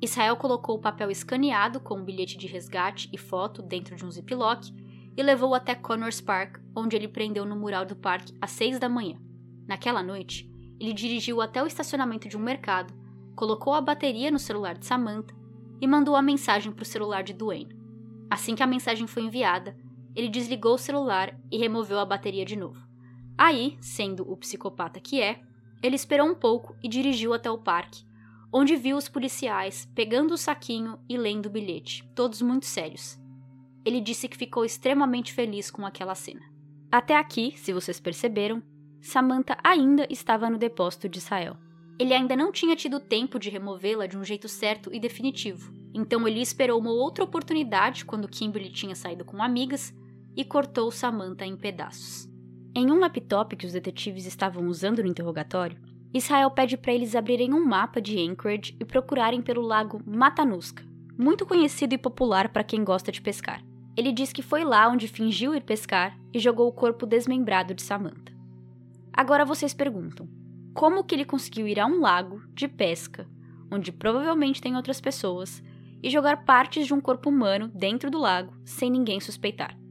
Israel colocou o papel escaneado com o bilhete de resgate e foto dentro de um ziplock e levou até Connors Park, onde ele prendeu no mural do parque às seis da manhã. Naquela noite, ele dirigiu até o estacionamento de um mercado, colocou a bateria no celular de Samantha e mandou a mensagem para o celular de Duane. Assim que a mensagem foi enviada, ele desligou o celular e removeu a bateria de novo. Aí, sendo o psicopata que é, ele esperou um pouco e dirigiu até o parque, onde viu os policiais pegando o saquinho e lendo o bilhete, todos muito sérios. Ele disse que ficou extremamente feliz com aquela cena. Até aqui, se vocês perceberam, Samantha ainda estava no depósito de Israel. Ele ainda não tinha tido tempo de removê-la de um jeito certo e definitivo, então ele esperou uma outra oportunidade quando Kimberly tinha saído com amigas e cortou Samantha em pedaços. Em um laptop que os detetives estavam usando no interrogatório, Israel pede para eles abrirem um mapa de Anchorage e procurarem pelo lago Matanuska, muito conhecido e popular para quem gosta de pescar. Ele diz que foi lá onde fingiu ir pescar e jogou o corpo desmembrado de Samantha. Agora vocês perguntam: como que ele conseguiu ir a um lago de pesca, onde provavelmente tem outras pessoas, e jogar partes de um corpo humano dentro do lago sem ninguém suspeitar?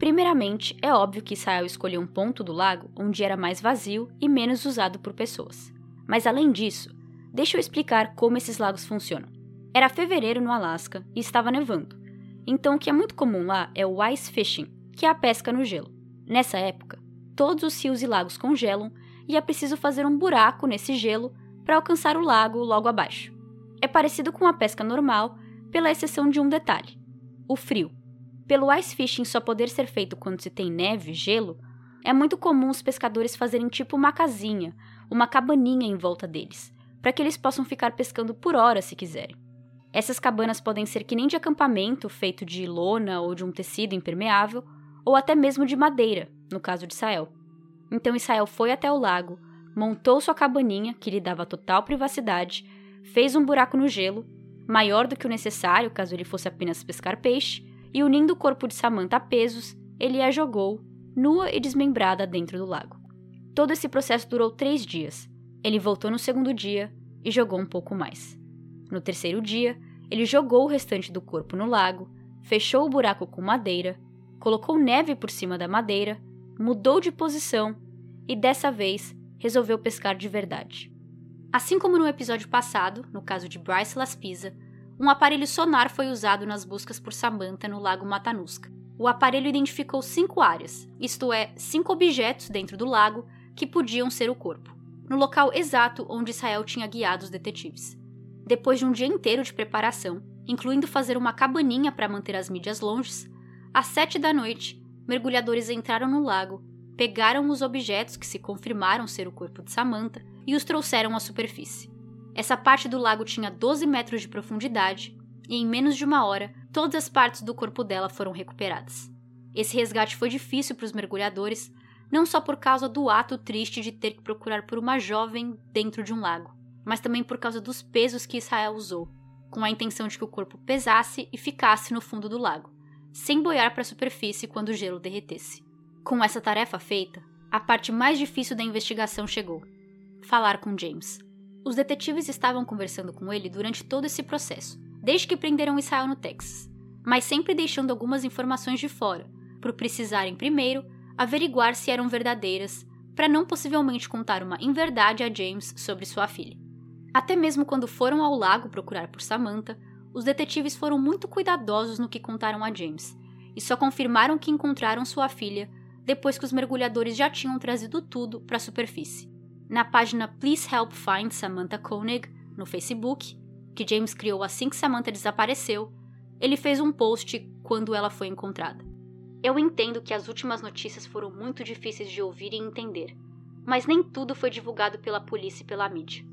Primeiramente, é óbvio que Israel escolheu um ponto do lago onde era mais vazio e menos usado por pessoas. Mas além disso, deixa eu explicar como esses lagos funcionam. Era fevereiro no Alasca e estava nevando. Então, o que é muito comum lá é o ice fishing, que é a pesca no gelo. Nessa época, todos os rios e lagos congelam e é preciso fazer um buraco nesse gelo para alcançar o lago logo abaixo. É parecido com a pesca normal, pela exceção de um detalhe: o frio. Pelo ice fishing só poder ser feito quando se tem neve, gelo, é muito comum os pescadores fazerem tipo uma casinha, uma cabaninha em volta deles, para que eles possam ficar pescando por horas se quiserem. Essas cabanas podem ser que nem de acampamento, feito de lona ou de um tecido impermeável, ou até mesmo de madeira, no caso de Israel. Então Israel foi até o lago, montou sua cabaninha, que lhe dava total privacidade, fez um buraco no gelo, maior do que o necessário caso ele fosse apenas pescar peixe, e unindo o corpo de Samantha a pesos, ele a jogou, nua e desmembrada, dentro do lago. Todo esse processo durou três dias. Ele voltou no segundo dia e jogou um pouco mais. No terceiro dia, ele jogou o restante do corpo no lago, fechou o buraco com madeira, colocou neve por cima da madeira, mudou de posição e dessa vez resolveu pescar de verdade. Assim como no episódio passado, no caso de Bryce Laspisa, um aparelho sonar foi usado nas buscas por Samantha no lago Matanuska. O aparelho identificou cinco áreas, isto é, cinco objetos dentro do lago que podiam ser o corpo, no local exato onde Israel tinha guiado os detetives. Depois de um dia inteiro de preparação, incluindo fazer uma cabaninha para manter as mídias longes, às sete da noite, mergulhadores entraram no lago, pegaram os objetos que se confirmaram ser o corpo de Samantha e os trouxeram à superfície. Essa parte do lago tinha 12 metros de profundidade e, em menos de uma hora, todas as partes do corpo dela foram recuperadas. Esse resgate foi difícil para os mergulhadores, não só por causa do ato triste de ter que procurar por uma jovem dentro de um lago, mas também por causa dos pesos que Israel usou, com a intenção de que o corpo pesasse e ficasse no fundo do lago, sem boiar para a superfície quando o gelo derretesse. Com essa tarefa feita, a parte mais difícil da investigação chegou: falar com James. Os detetives estavam conversando com ele durante todo esse processo, desde que prenderam Israel no Texas, mas sempre deixando algumas informações de fora, por precisarem primeiro averiguar se eram verdadeiras, para não possivelmente contar uma inverdade a James sobre sua filha. Até mesmo quando foram ao lago procurar por Samantha, os detetives foram muito cuidadosos no que contaram a James e só confirmaram que encontraram sua filha depois que os mergulhadores já tinham trazido tudo para a superfície. Na página Please Help Find Samantha Koenig, no Facebook, que James criou assim que Samantha desapareceu, ele fez um post quando ela foi encontrada. Eu entendo que as últimas notícias foram muito difíceis de ouvir e entender, mas nem tudo foi divulgado pela polícia e pela mídia.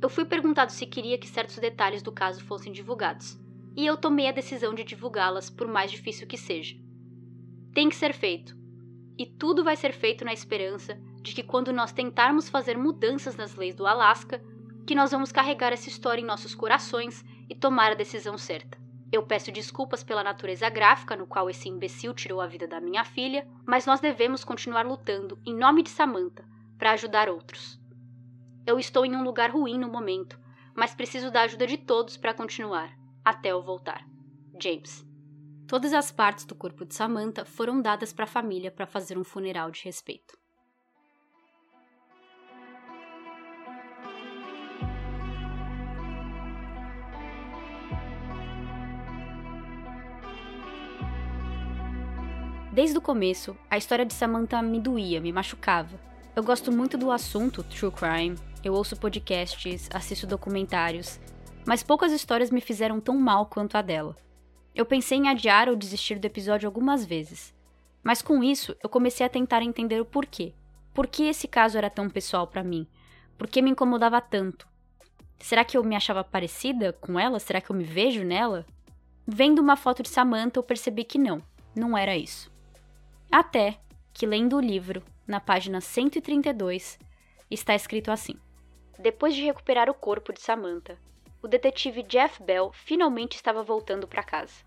Eu fui perguntado se queria que certos detalhes do caso fossem divulgados, e eu tomei a decisão de divulgá-las, por mais difícil que seja. Tem que ser feito, e tudo vai ser feito na esperança de que quando nós tentarmos fazer mudanças nas leis do Alasca, que nós vamos carregar essa história em nossos corações e tomar a decisão certa. Eu peço desculpas pela natureza gráfica no qual esse imbecil tirou a vida da minha filha, mas nós devemos continuar lutando em nome de Samantha para ajudar outros. Eu estou em um lugar ruim no momento, mas preciso da ajuda de todos para continuar, até eu voltar. James. Todas as partes do corpo de Samantha foram dadas para a família para fazer um funeral de respeito. Desde o começo, a história de Samantha me doía, me machucava. Eu gosto muito do assunto true crime, eu ouço podcasts, assisto documentários, mas poucas histórias me fizeram tão mal quanto a dela. Eu pensei em adiar ou desistir do episódio algumas vezes, mas com isso eu comecei a tentar entender o porquê. Por que esse caso era tão pessoal para mim? Por que me incomodava tanto? Será que eu me achava parecida com ela? Será que eu me vejo nela? Vendo uma foto de Samantha, eu percebi que não, não era isso. Até que, lendo o livro, na página 132, está escrito assim: Depois de recuperar o corpo de Samantha, o detetive Jeff Bell finalmente estava voltando para casa.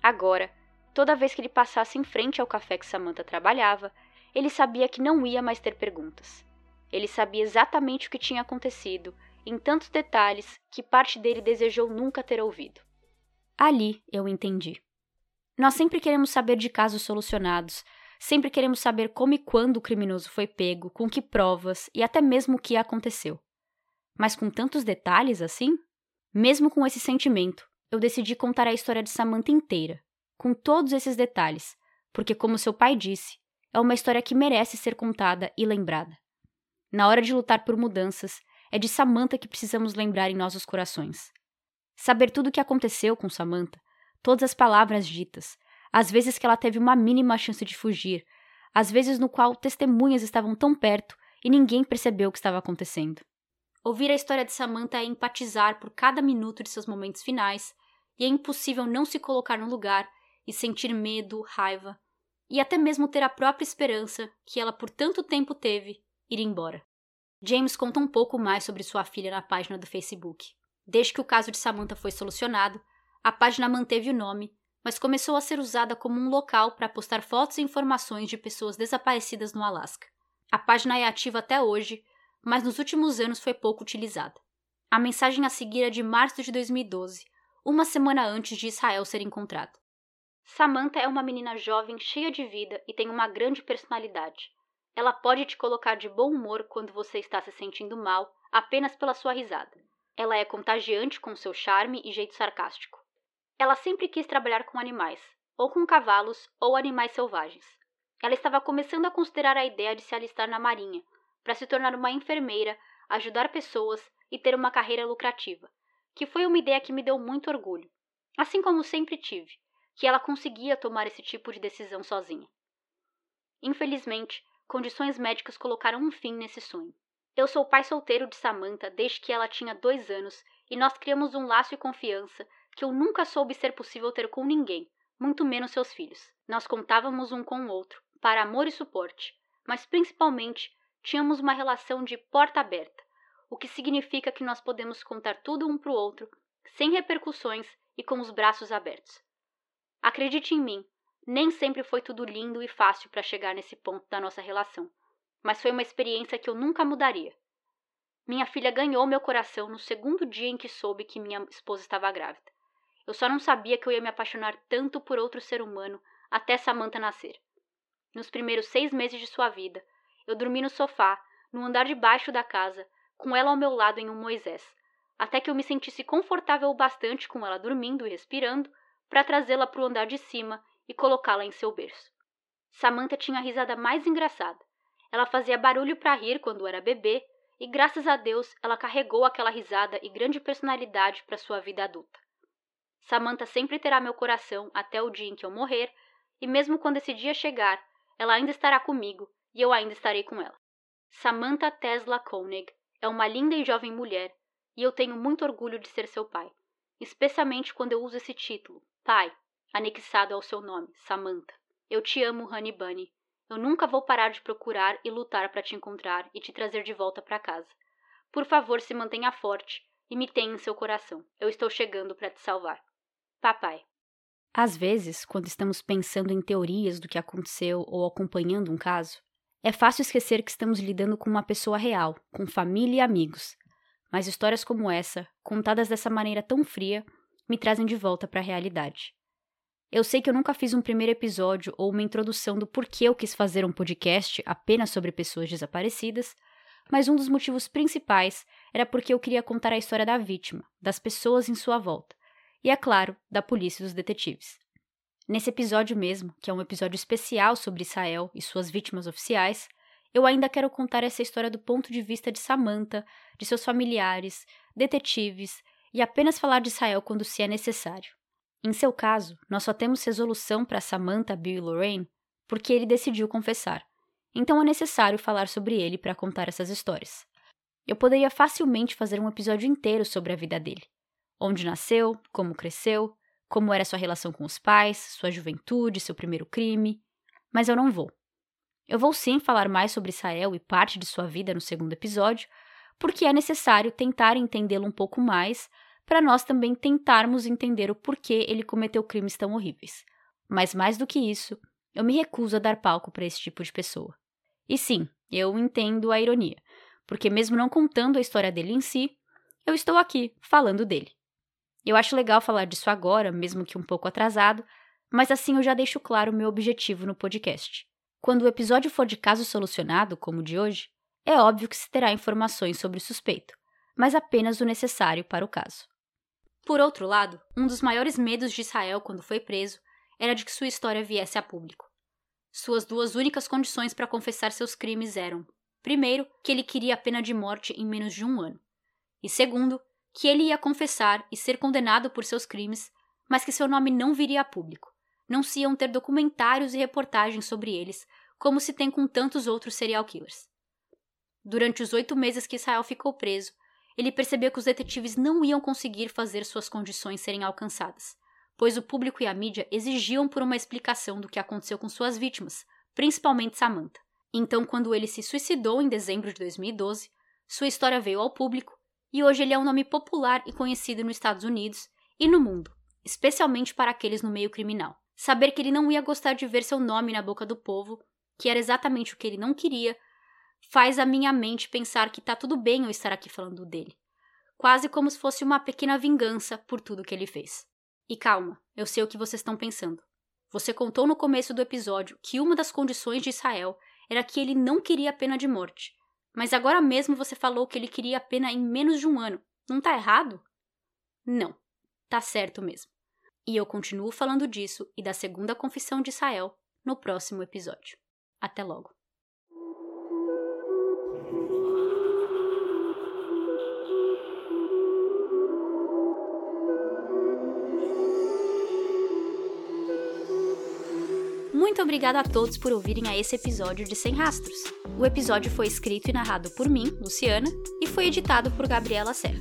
Agora, toda vez que ele passasse em frente ao café que Samantha trabalhava, ele sabia que não ia mais ter perguntas. Ele sabia exatamente o que tinha acontecido, em tantos detalhes que parte dele desejou nunca ter ouvido. Ali eu entendi. Nós sempre queremos saber de casos solucionados, sempre queremos saber como e quando o criminoso foi pego, com que provas e até mesmo o que aconteceu. Mas com tantos detalhes assim? Mesmo com esse sentimento, eu decidi contar a história de Samantha inteira, com todos esses detalhes, porque, como seu pai disse, é uma história que merece ser contada e lembrada. Na hora de lutar por mudanças, é de Samantha que precisamos lembrar em nossos corações. Saber tudo o que aconteceu com Samantha todas as palavras ditas, às vezes que ela teve uma mínima chance de fugir, às vezes no qual testemunhas estavam tão perto e ninguém percebeu o que estava acontecendo. Ouvir a história de Samantha é empatizar por cada minuto de seus momentos finais, e é impossível não se colocar no lugar e sentir medo, raiva, e até mesmo ter a própria esperança que ela por tanto tempo teve ir embora. James conta um pouco mais sobre sua filha na página do Facebook. Desde que o caso de Samantha foi solucionado, a página manteve o nome, mas começou a ser usada como um local para postar fotos e informações de pessoas desaparecidas no Alasca. A página é ativa até hoje, mas nos últimos anos foi pouco utilizada. A mensagem a seguir é de março de 2012, uma semana antes de Israel ser encontrado. Samantha é uma menina jovem cheia de vida e tem uma grande personalidade. Ela pode te colocar de bom humor quando você está se sentindo mal apenas pela sua risada. Ela é contagiante com seu charme e jeito sarcástico. Ela sempre quis trabalhar com animais, ou com cavalos ou animais selvagens. Ela estava começando a considerar a ideia de se alistar na marinha, para se tornar uma enfermeira, ajudar pessoas e ter uma carreira lucrativa, que foi uma ideia que me deu muito orgulho, assim como sempre tive, que ela conseguia tomar esse tipo de decisão sozinha. Infelizmente, condições médicas colocaram um fim nesse sonho. Eu sou pai solteiro de Samantha desde que ela tinha dois anos e nós criamos um laço de confiança que eu nunca soube ser possível ter com ninguém, muito menos seus filhos. Nós contávamos um com o outro, para amor e suporte, mas principalmente tínhamos uma relação de porta aberta, o que significa que nós podemos contar tudo um para o outro, sem repercussões e com os braços abertos. Acredite em mim, nem sempre foi tudo lindo e fácil para chegar nesse ponto da nossa relação, mas foi uma experiência que eu nunca mudaria. Minha filha ganhou meu coração no segundo dia em que soube que minha esposa estava grávida. Eu só não sabia que eu ia me apaixonar tanto por outro ser humano até Samantha nascer. Nos primeiros seis meses de sua vida, eu dormi no sofá, no andar de baixo da casa, com ela ao meu lado em um Moisés, até que eu me sentisse confortável o bastante com ela dormindo e respirando para trazê-la para o andar de cima e colocá-la em seu berço. Samantha tinha a risada mais engraçada. Ela fazia barulho para rir quando era bebê e graças a Deus ela carregou aquela risada e grande personalidade para sua vida adulta. Samantha sempre terá meu coração até o dia em que eu morrer, e mesmo quando esse dia chegar, ela ainda estará comigo e eu ainda estarei com ela. Samantha Tesla Koenig é uma linda e jovem mulher, e eu tenho muito orgulho de ser seu pai, especialmente quando eu uso esse título, pai, anexado ao seu nome, Samantha. Eu te amo, Honey Bunny. Eu nunca vou parar de procurar e lutar para te encontrar e te trazer de volta para casa. Por favor, se mantenha forte e me tenha em seu coração. Eu estou chegando para te salvar. Papai. Às vezes, quando estamos pensando em teorias do que aconteceu ou acompanhando um caso, é fácil esquecer que estamos lidando com uma pessoa real, com família e amigos. Mas histórias como essa, contadas dessa maneira tão fria, me trazem de volta para a realidade. Eu sei que eu nunca fiz um primeiro episódio ou uma introdução do porquê eu quis fazer um podcast apenas sobre pessoas desaparecidas, mas um dos motivos principais era porque eu queria contar a história da vítima, das pessoas em sua volta, e, é claro, da polícia e dos detetives. Nesse episódio mesmo, que é um episódio especial sobre Israel e suas vítimas oficiais, eu ainda quero contar essa história do ponto de vista de Samantha, de seus familiares, detetives e apenas falar de Israel quando se é necessário. Em seu caso, nós só temos resolução para Samantha, Bill e Lorraine porque ele decidiu confessar. Então é necessário falar sobre ele para contar essas histórias. Eu poderia facilmente fazer um episódio inteiro sobre a vida dele. Onde nasceu, como cresceu, como era sua relação com os pais, sua juventude, seu primeiro crime, mas eu não vou. Eu vou sim falar mais sobre Israel e parte de sua vida no segundo episódio, porque é necessário tentar entendê-lo um pouco mais para nós também tentarmos entender o porquê ele cometeu crimes tão horríveis. Mas mais do que isso, eu me recuso a dar palco para esse tipo de pessoa. E sim, eu entendo a ironia, porque mesmo não contando a história dele em si, eu estou aqui falando dele. Eu acho legal falar disso agora, mesmo que um pouco atrasado, mas assim eu já deixo claro o meu objetivo no podcast. Quando o episódio for de caso solucionado, como o de hoje, é óbvio que se terá informações sobre o suspeito, mas apenas o necessário para o caso. Por outro lado, um dos maiores medos de Israel quando foi preso era de que sua história viesse a público. Suas duas únicas condições para confessar seus crimes eram: primeiro, que ele queria a pena de morte em menos de um ano, e segundo, que ele ia confessar e ser condenado por seus crimes, mas que seu nome não viria a público. Não se iam ter documentários e reportagens sobre eles, como se tem com tantos outros serial killers. Durante os oito meses que Israel ficou preso, ele percebeu que os detetives não iam conseguir fazer suas condições serem alcançadas, pois o público e a mídia exigiam por uma explicação do que aconteceu com suas vítimas, principalmente Samantha. Então, quando ele se suicidou em dezembro de 2012, sua história veio ao público e hoje ele é um nome popular e conhecido nos Estados Unidos e no mundo, especialmente para aqueles no meio criminal. Saber que ele não ia gostar de ver seu nome na boca do povo, que era exatamente o que ele não queria, faz a minha mente pensar que tá tudo bem eu estar aqui falando dele. Quase como se fosse uma pequena vingança por tudo que ele fez. E calma, eu sei o que vocês estão pensando. Você contou no começo do episódio que uma das condições de Israel era que ele não queria pena de morte. Mas agora mesmo você falou que ele queria a pena em menos de um ano. Não tá errado? Não, tá certo mesmo. E eu continuo falando disso e da segunda confissão de Israel no próximo episódio. Até logo. Muito obrigada a todos por ouvirem a esse episódio de Sem Rastros. O episódio foi escrito e narrado por mim, Luciana, e foi editado por Gabriela Serra.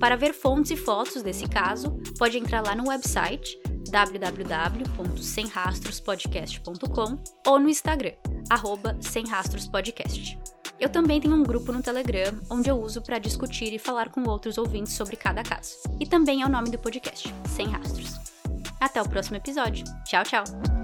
Para ver fontes e fotos desse caso, pode entrar lá no website www.semrastrospodcast.com ou no Instagram, arroba semrastrospodcast. Eu também tenho um grupo no Telegram, onde eu uso para discutir e falar com outros ouvintes sobre cada caso. E também é o nome do podcast, Sem Rastros. Até o próximo episódio. Tchau, tchau!